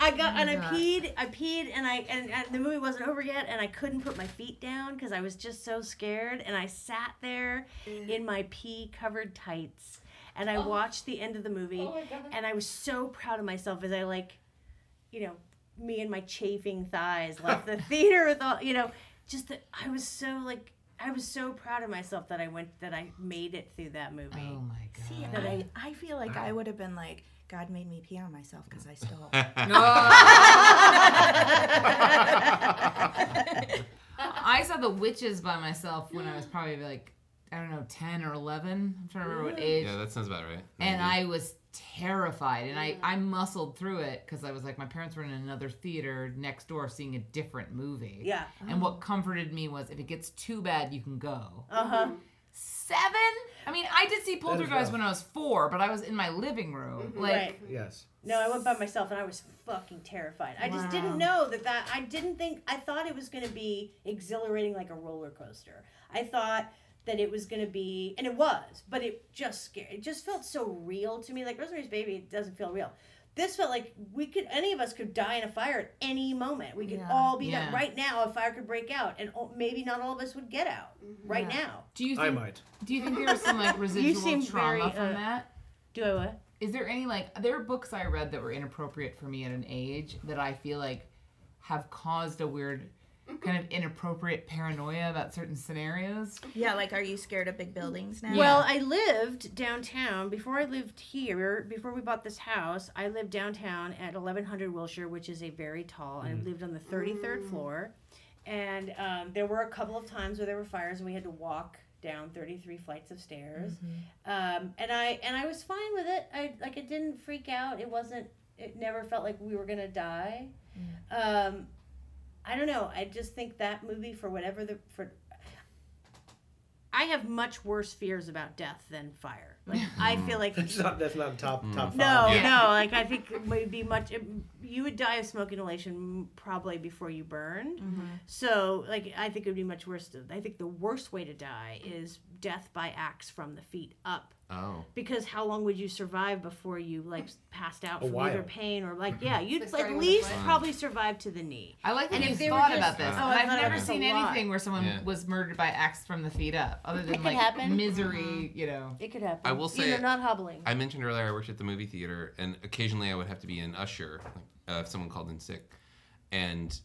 I got oh and I God. peed, I peed, and I and, and the movie wasn't over yet, and I couldn't put my feet down because I was just so scared, and I sat there in my pee-covered tights, and I oh. watched the end of the movie, Oh and I was so proud of myself as I like, you know, me and my chafing thighs [LAUGHS] left the theater with all, you know, just that I was so like I was so proud of myself that I went that I made it through that movie. Oh my god. See, That I, I- I feel like I would have been like, God made me pee on myself because I stole. [LAUGHS] [LAUGHS] I saw the witches by myself when I was probably like I don't know, 10 or 11. I'm trying to remember what age. Yeah, that sounds about right. and Maybe. I was terrified. And I, I muscled through it because I was like, my parents were in another theater next door seeing a different movie. Yeah. And what comforted me was if it gets too bad, you can go. Uh huh. Seven? I mean, I did see Poltergeist when I was four, but I was in my living room. Like, right. Yes. No, I went by myself and I was fucking terrified. I just didn't know that that I didn't think I thought it was going to be exhilarating like a roller coaster. I thought that it was going to be and it was, but it just scared. It just felt so real to me. Like Rosemary's Baby it doesn't feel real. This felt like we could any of us could die in a fire at any moment. We could Yeah. all be Yeah. right now a fire could break out and maybe not all of us would get out right now. do you I think, might. do you think there was some like [LAUGHS] residual seem trauma very, from uh, that? Do I what? Is there any like there are books I read that were inappropriate for me at an age that I feel like have caused a weird kind of inappropriate paranoia about certain scenarios? Yeah, like, are you scared of big buildings now? Well, I lived downtown before I lived here. Before we bought this house, I lived downtown at 1100 Wilshire, which is a very tall. I lived on the 33rd floor, and um, there were a couple of times where there were fires, and we had to walk down 33 flights of stairs. Um, and I and I was fine with it. I like it didn't freak out. It wasn't. It never felt like we were gonna die. Um, I don't know. I just think that movie for whatever the for I have much worse fears about death than fire. Like I [LAUGHS] feel like That's not. That's not top top mm. five. no, Yeah. no. Like I think it would be much. It, you would die of smoke inhalation probably before you burned. Mm-hmm. So like I think it would be much worse. To, I think the worst way to die is death by axe from the feet up. Oh. Because how long would you survive before you like passed out A from either pain or like yeah you'd Like at starting with the least foot. probably survive to the knee. I like that And you if they were thought just- about this. Oh, I I've thought never about this seen lot. anything where someone Yeah. was murdered by axe from the feet up, other than could like happen. misery, you know. It could happen. I will say- You're not hobbling. I mentioned earlier I worked at the movie theater, and occasionally I would have to be an usher like, uh, if someone called in sick, and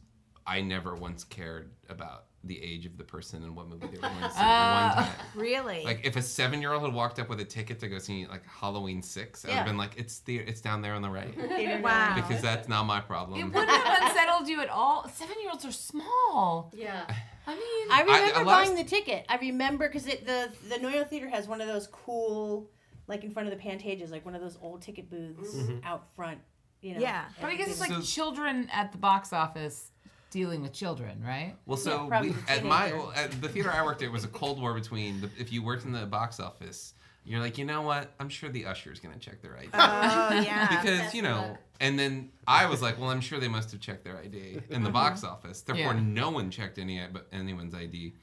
I never once cared about the age of the person and what movie they were going to see. Uh, one [LAUGHS] time. really? Like if a seven-year-old had walked up with a ticket to go see like Halloween Six, I would Yeah. have been like, "It's the it's down there on the right," [LAUGHS] Wow. because that's not my problem. It problem. wouldn't have unsettled you at all. Seven year olds are small. Yeah. I mean, I remember a lot of- buying the ticket. I remember because the the Noyo Theater has one of those cool, like in front of the Pantages, like one of those old ticket booths Mm-hmm. out front. You know. Yeah. but I guess it's like So- children at the box office dealing with children, right? Well, so Yeah, we, at my well, at the theater I worked at was a cold war between the, if you worked in the box office, you're like, you know what? I'm sure the usher is gonna check their ID oh, yeah. [LAUGHS] because Best you know. luck. And then I was like, well, I'm sure they must have checked their ID in the box [LAUGHS] office. Therefore, Yeah. no one checked any but anyone's ID.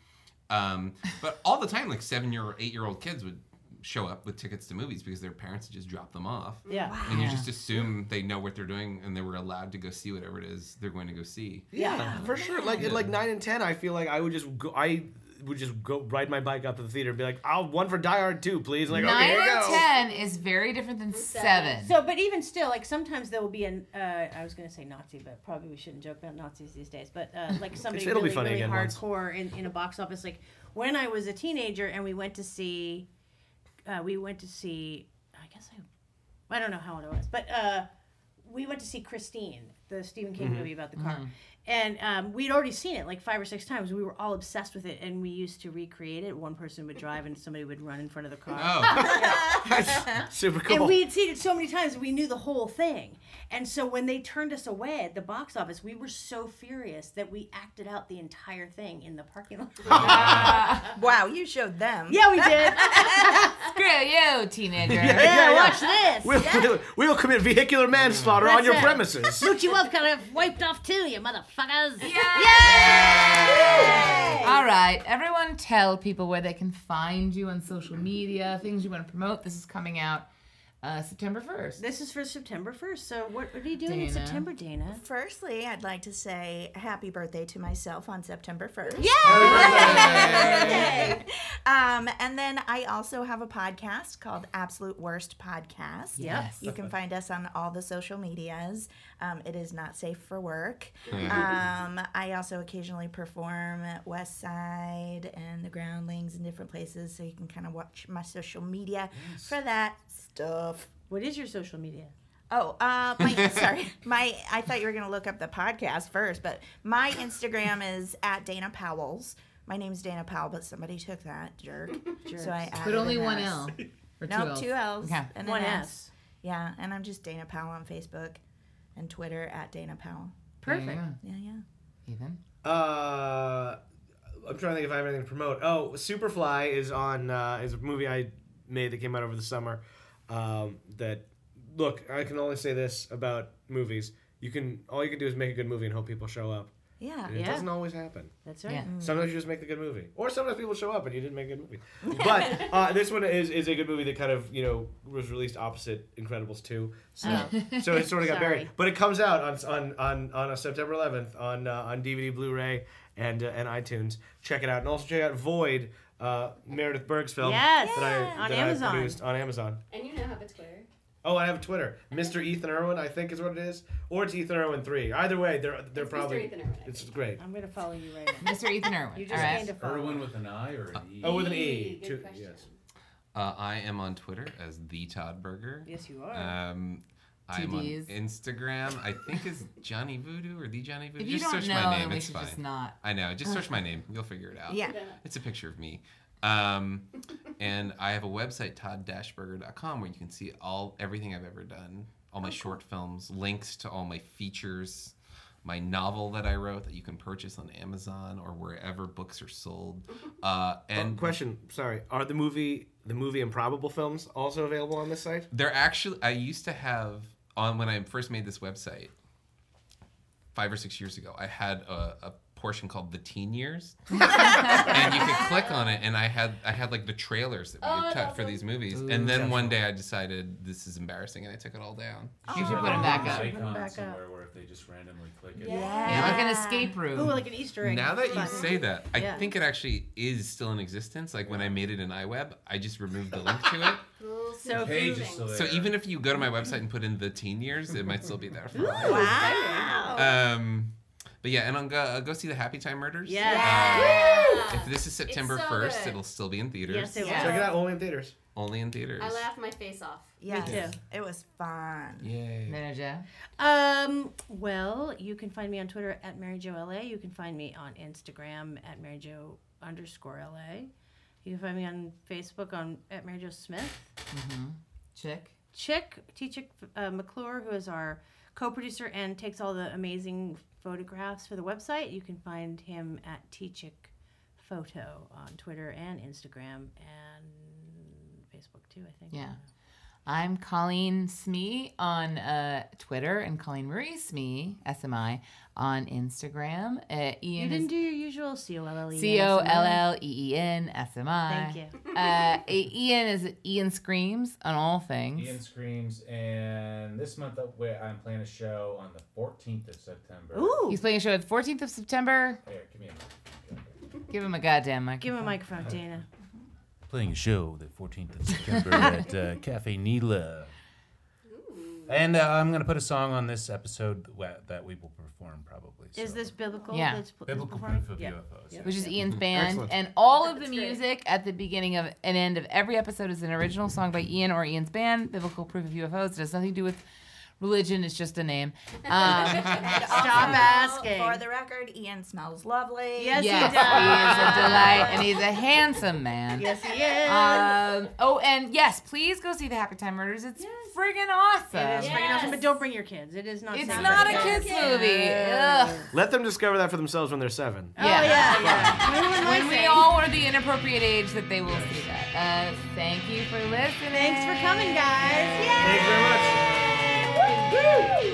Um, but all the time, like seven year or eight year old kids would show up with tickets to movies because their parents just dropped them off. Yeah. And you just assume they know what they're doing and they were allowed to go see whatever it is they're going to go see. Yeah, for sure. Like at like nine and ten, I feel like I would just go. I would just go ride my bike up to the theater and be like, "I'll one for Die Hard two, please." Like, Nine okay, here you and go. ten is very different than seven. So, but even still, like sometimes there will be an uh, I was going to say Nazi, but probably we shouldn't joke about Nazis these days. But uh, [LAUGHS] like somebody It'll be really, funny really again once. hardcore in, in a box office. Like when I was a teenager and we went to see, uh, we went to see. I guess I, I don't know how old I was, but uh, we went to see Christine, the Stephen King Mm-hmm. movie about the car. And um, we'd already seen it like five or six times. We were all obsessed with it, and we used to recreate it. One person would drive, and somebody would run in front of the car. Oh, [LAUGHS] Super cool. And we had seen it so many times, we knew the whole thing. And so when they turned us away at the box office, we were so furious that we acted out the entire thing in the parking lot. [LAUGHS] Wow, you showed them. yeah, we did. [LAUGHS] Screw you, teenager. Yeah, yeah, yeah. watch this. We'll, we'll, we'll commit vehicular manslaughter That's on your it. premises. Moochie Wolf kind of wiped off too, you motherfuckers. All right, everyone, tell people where they can find you on social media, things you want to promote. This is coming out uh, September first. This is for September 1st. So what, what are you doing in September, Dana? Firstly, I'd like to say happy birthday to myself on September 1st. Yay! [LAUGHS] Um, and then I also have a podcast called Absolute Worst Podcast. Yes. You can find us on all the social medias. Um, it is not safe for work. Um, I also occasionally perform at West Side and the Groundlings and different places, so you can kind of watch my social media for that stuff. what is your social media? Oh, uh, my, [LAUGHS] sorry. My I thought you were gonna look up the podcast first, but my Instagram is at Dana Powell's My name's Dana Powell, but somebody took that jerk. [LAUGHS] so I added But only an one S. L. Or No, L's. two L's Okay. and One an S. S. Yeah, and I'm just Dana Powell on Facebook and Twitter at Dana Powell. Perfect. There Yeah, yeah. you go. Ethan. Uh, I'm trying to think if I have anything to promote. Oh, Superfly is on. Uh, is a movie I made that came out over the summer. Um, that look, I can only say this about movies. You can all you can do is make a good movie and hope people show up. Yeah. And It Yeah. doesn't always happen. That's right. Yeah. Sometimes you just make a good movie, or sometimes people show up and you didn't make a good movie. But [LAUGHS] uh, this one is, is a good movie that kind of you know was released opposite Incredibles two, so so it sort of got buried. [LAUGHS] But it comes out on on on, on uh, September 11th on uh, on DVD, Blu-ray, and uh, and iTunes. Check it out, and also check out Void, uh, Meredith Berg's film Yes. that I On that Amazon. I produced on Amazon. And you now have a Twitter. Oh, I have a Twitter, Mr. Ethan Irwin, I think is what it is, or it's Ethan Irwin three. Either way, they're they're It's Mr. probably Ethan Irwin, it's great. I'm gonna follow you right [LAUGHS] now. Mr. Ethan Irwin. You just right. gained a follow. Irwin with an I or an E? Oh, with an E. Good Two- question. yes. Uh, I am on Twitter as the Todd Berger. Yes, you are. Um, I'm on TDs. Instagram. I think is Johnny Voodoo or the Johnny Voodoo. If you just don't search know, my then name. we It's should fine. just not. I know. Just search my name. You'll figure it out. Yeah. It's a picture of me. Um, and I have a website, todd-berger.com, where you can see all everything I've ever done, all my short films, links to all my features, my novel that I wrote that you can purchase on Amazon or wherever books are sold. [LAUGHS] Uh, And and question, sorry, are the movie the movie Improbable films also available on this site? They're actually. I used to have on when I first made this website five or six years ago. I had a, a portion called the Teen Years, [LAUGHS] and you could click on it, and I had I had like the trailers that we Oh, had cut for these movies. Ooh. and then one day I decided this is embarrassing, and I took it all down. You should put them back up. Put 'em Icon back up. somewhere where if they just randomly click it. Yeah, like an escape room. Ooh, like an Easter egg. Now that you button. say that, I Yeah. think it actually is still in existence. Like when I made it in iWeb, I just removed the link to it. [LAUGHS] Rules So and Page is still there. So even if you go to my website and put in the teen years, it might still be there. For a while. Wow. Um, but yeah, and on go, uh, go see the Happy Time Murders. Yes. Uh, if this is September so first, good. it'll still be in theaters. Yes, it Yeah. Check it out only in theaters. Only in theaters. I laughed my face off. Yes. too. It was fun. Yay. There, Joe. Um, well, you can find me on Twitter at Mary Jo LA. You can find me on Instagram at Mary Jo underscore LA. You can find me on Facebook on at Mary Jo Smith. Mhm. Chick. Chick, T Chick uh, McClure, who is our co producer and takes all the amazing photographs for the website. You can find him at T Chick Photo on Twitter and Instagram and Facebook too, I think. Yeah. I'm Colleen Smee on uh, Twitter and Colleen Marie Smee, S-M-I, on Instagram. Uh, You didn't is do your usual C O L L E. C O L L E E N S M I. Thank you. Uh, Ian is Ian Screams on all things. Ian Screams, and this month I'm playing a show on the 14th of September. Ooh. He's playing a show at 14th of September. Here, give me a mic. Give him a goddamn microphone. Give him a microphone, Dana. Playing a show the 14th of [LAUGHS] September at uh, Cafe NELA. And uh, I'm going to put a song on this episode that we will perform probably. Is this biblical? Yeah. That's pl- Biblical? Proof of Yeah. UFOs? Yeah. which is Ian's band, Excellent. and all of the music at the beginning of and end of every episode is an original song by Ian or Ian's band. Biblical proof of UFOs it has nothing to do with religion; is just a name. [LAUGHS] Um, Stop asking. For the record, Ian smells lovely. Yes, yes, he does. he is a delight, and he's a handsome man. Yes, he is. Um, oh, and yes, please go see the Happy Time Murders. It's friggin' awesome. it is freaking awesome, but don't bring your kids. It is not. It's not a kids. kids movie. Ugh. Let them discover that for themselves when they're seven. Oh yeah, yeah. Ruin my When we all are the inappropriate age that they will see that. Uh, thank you for listening. Thanks for coming, guys. Yay! Thank you very much. Woo!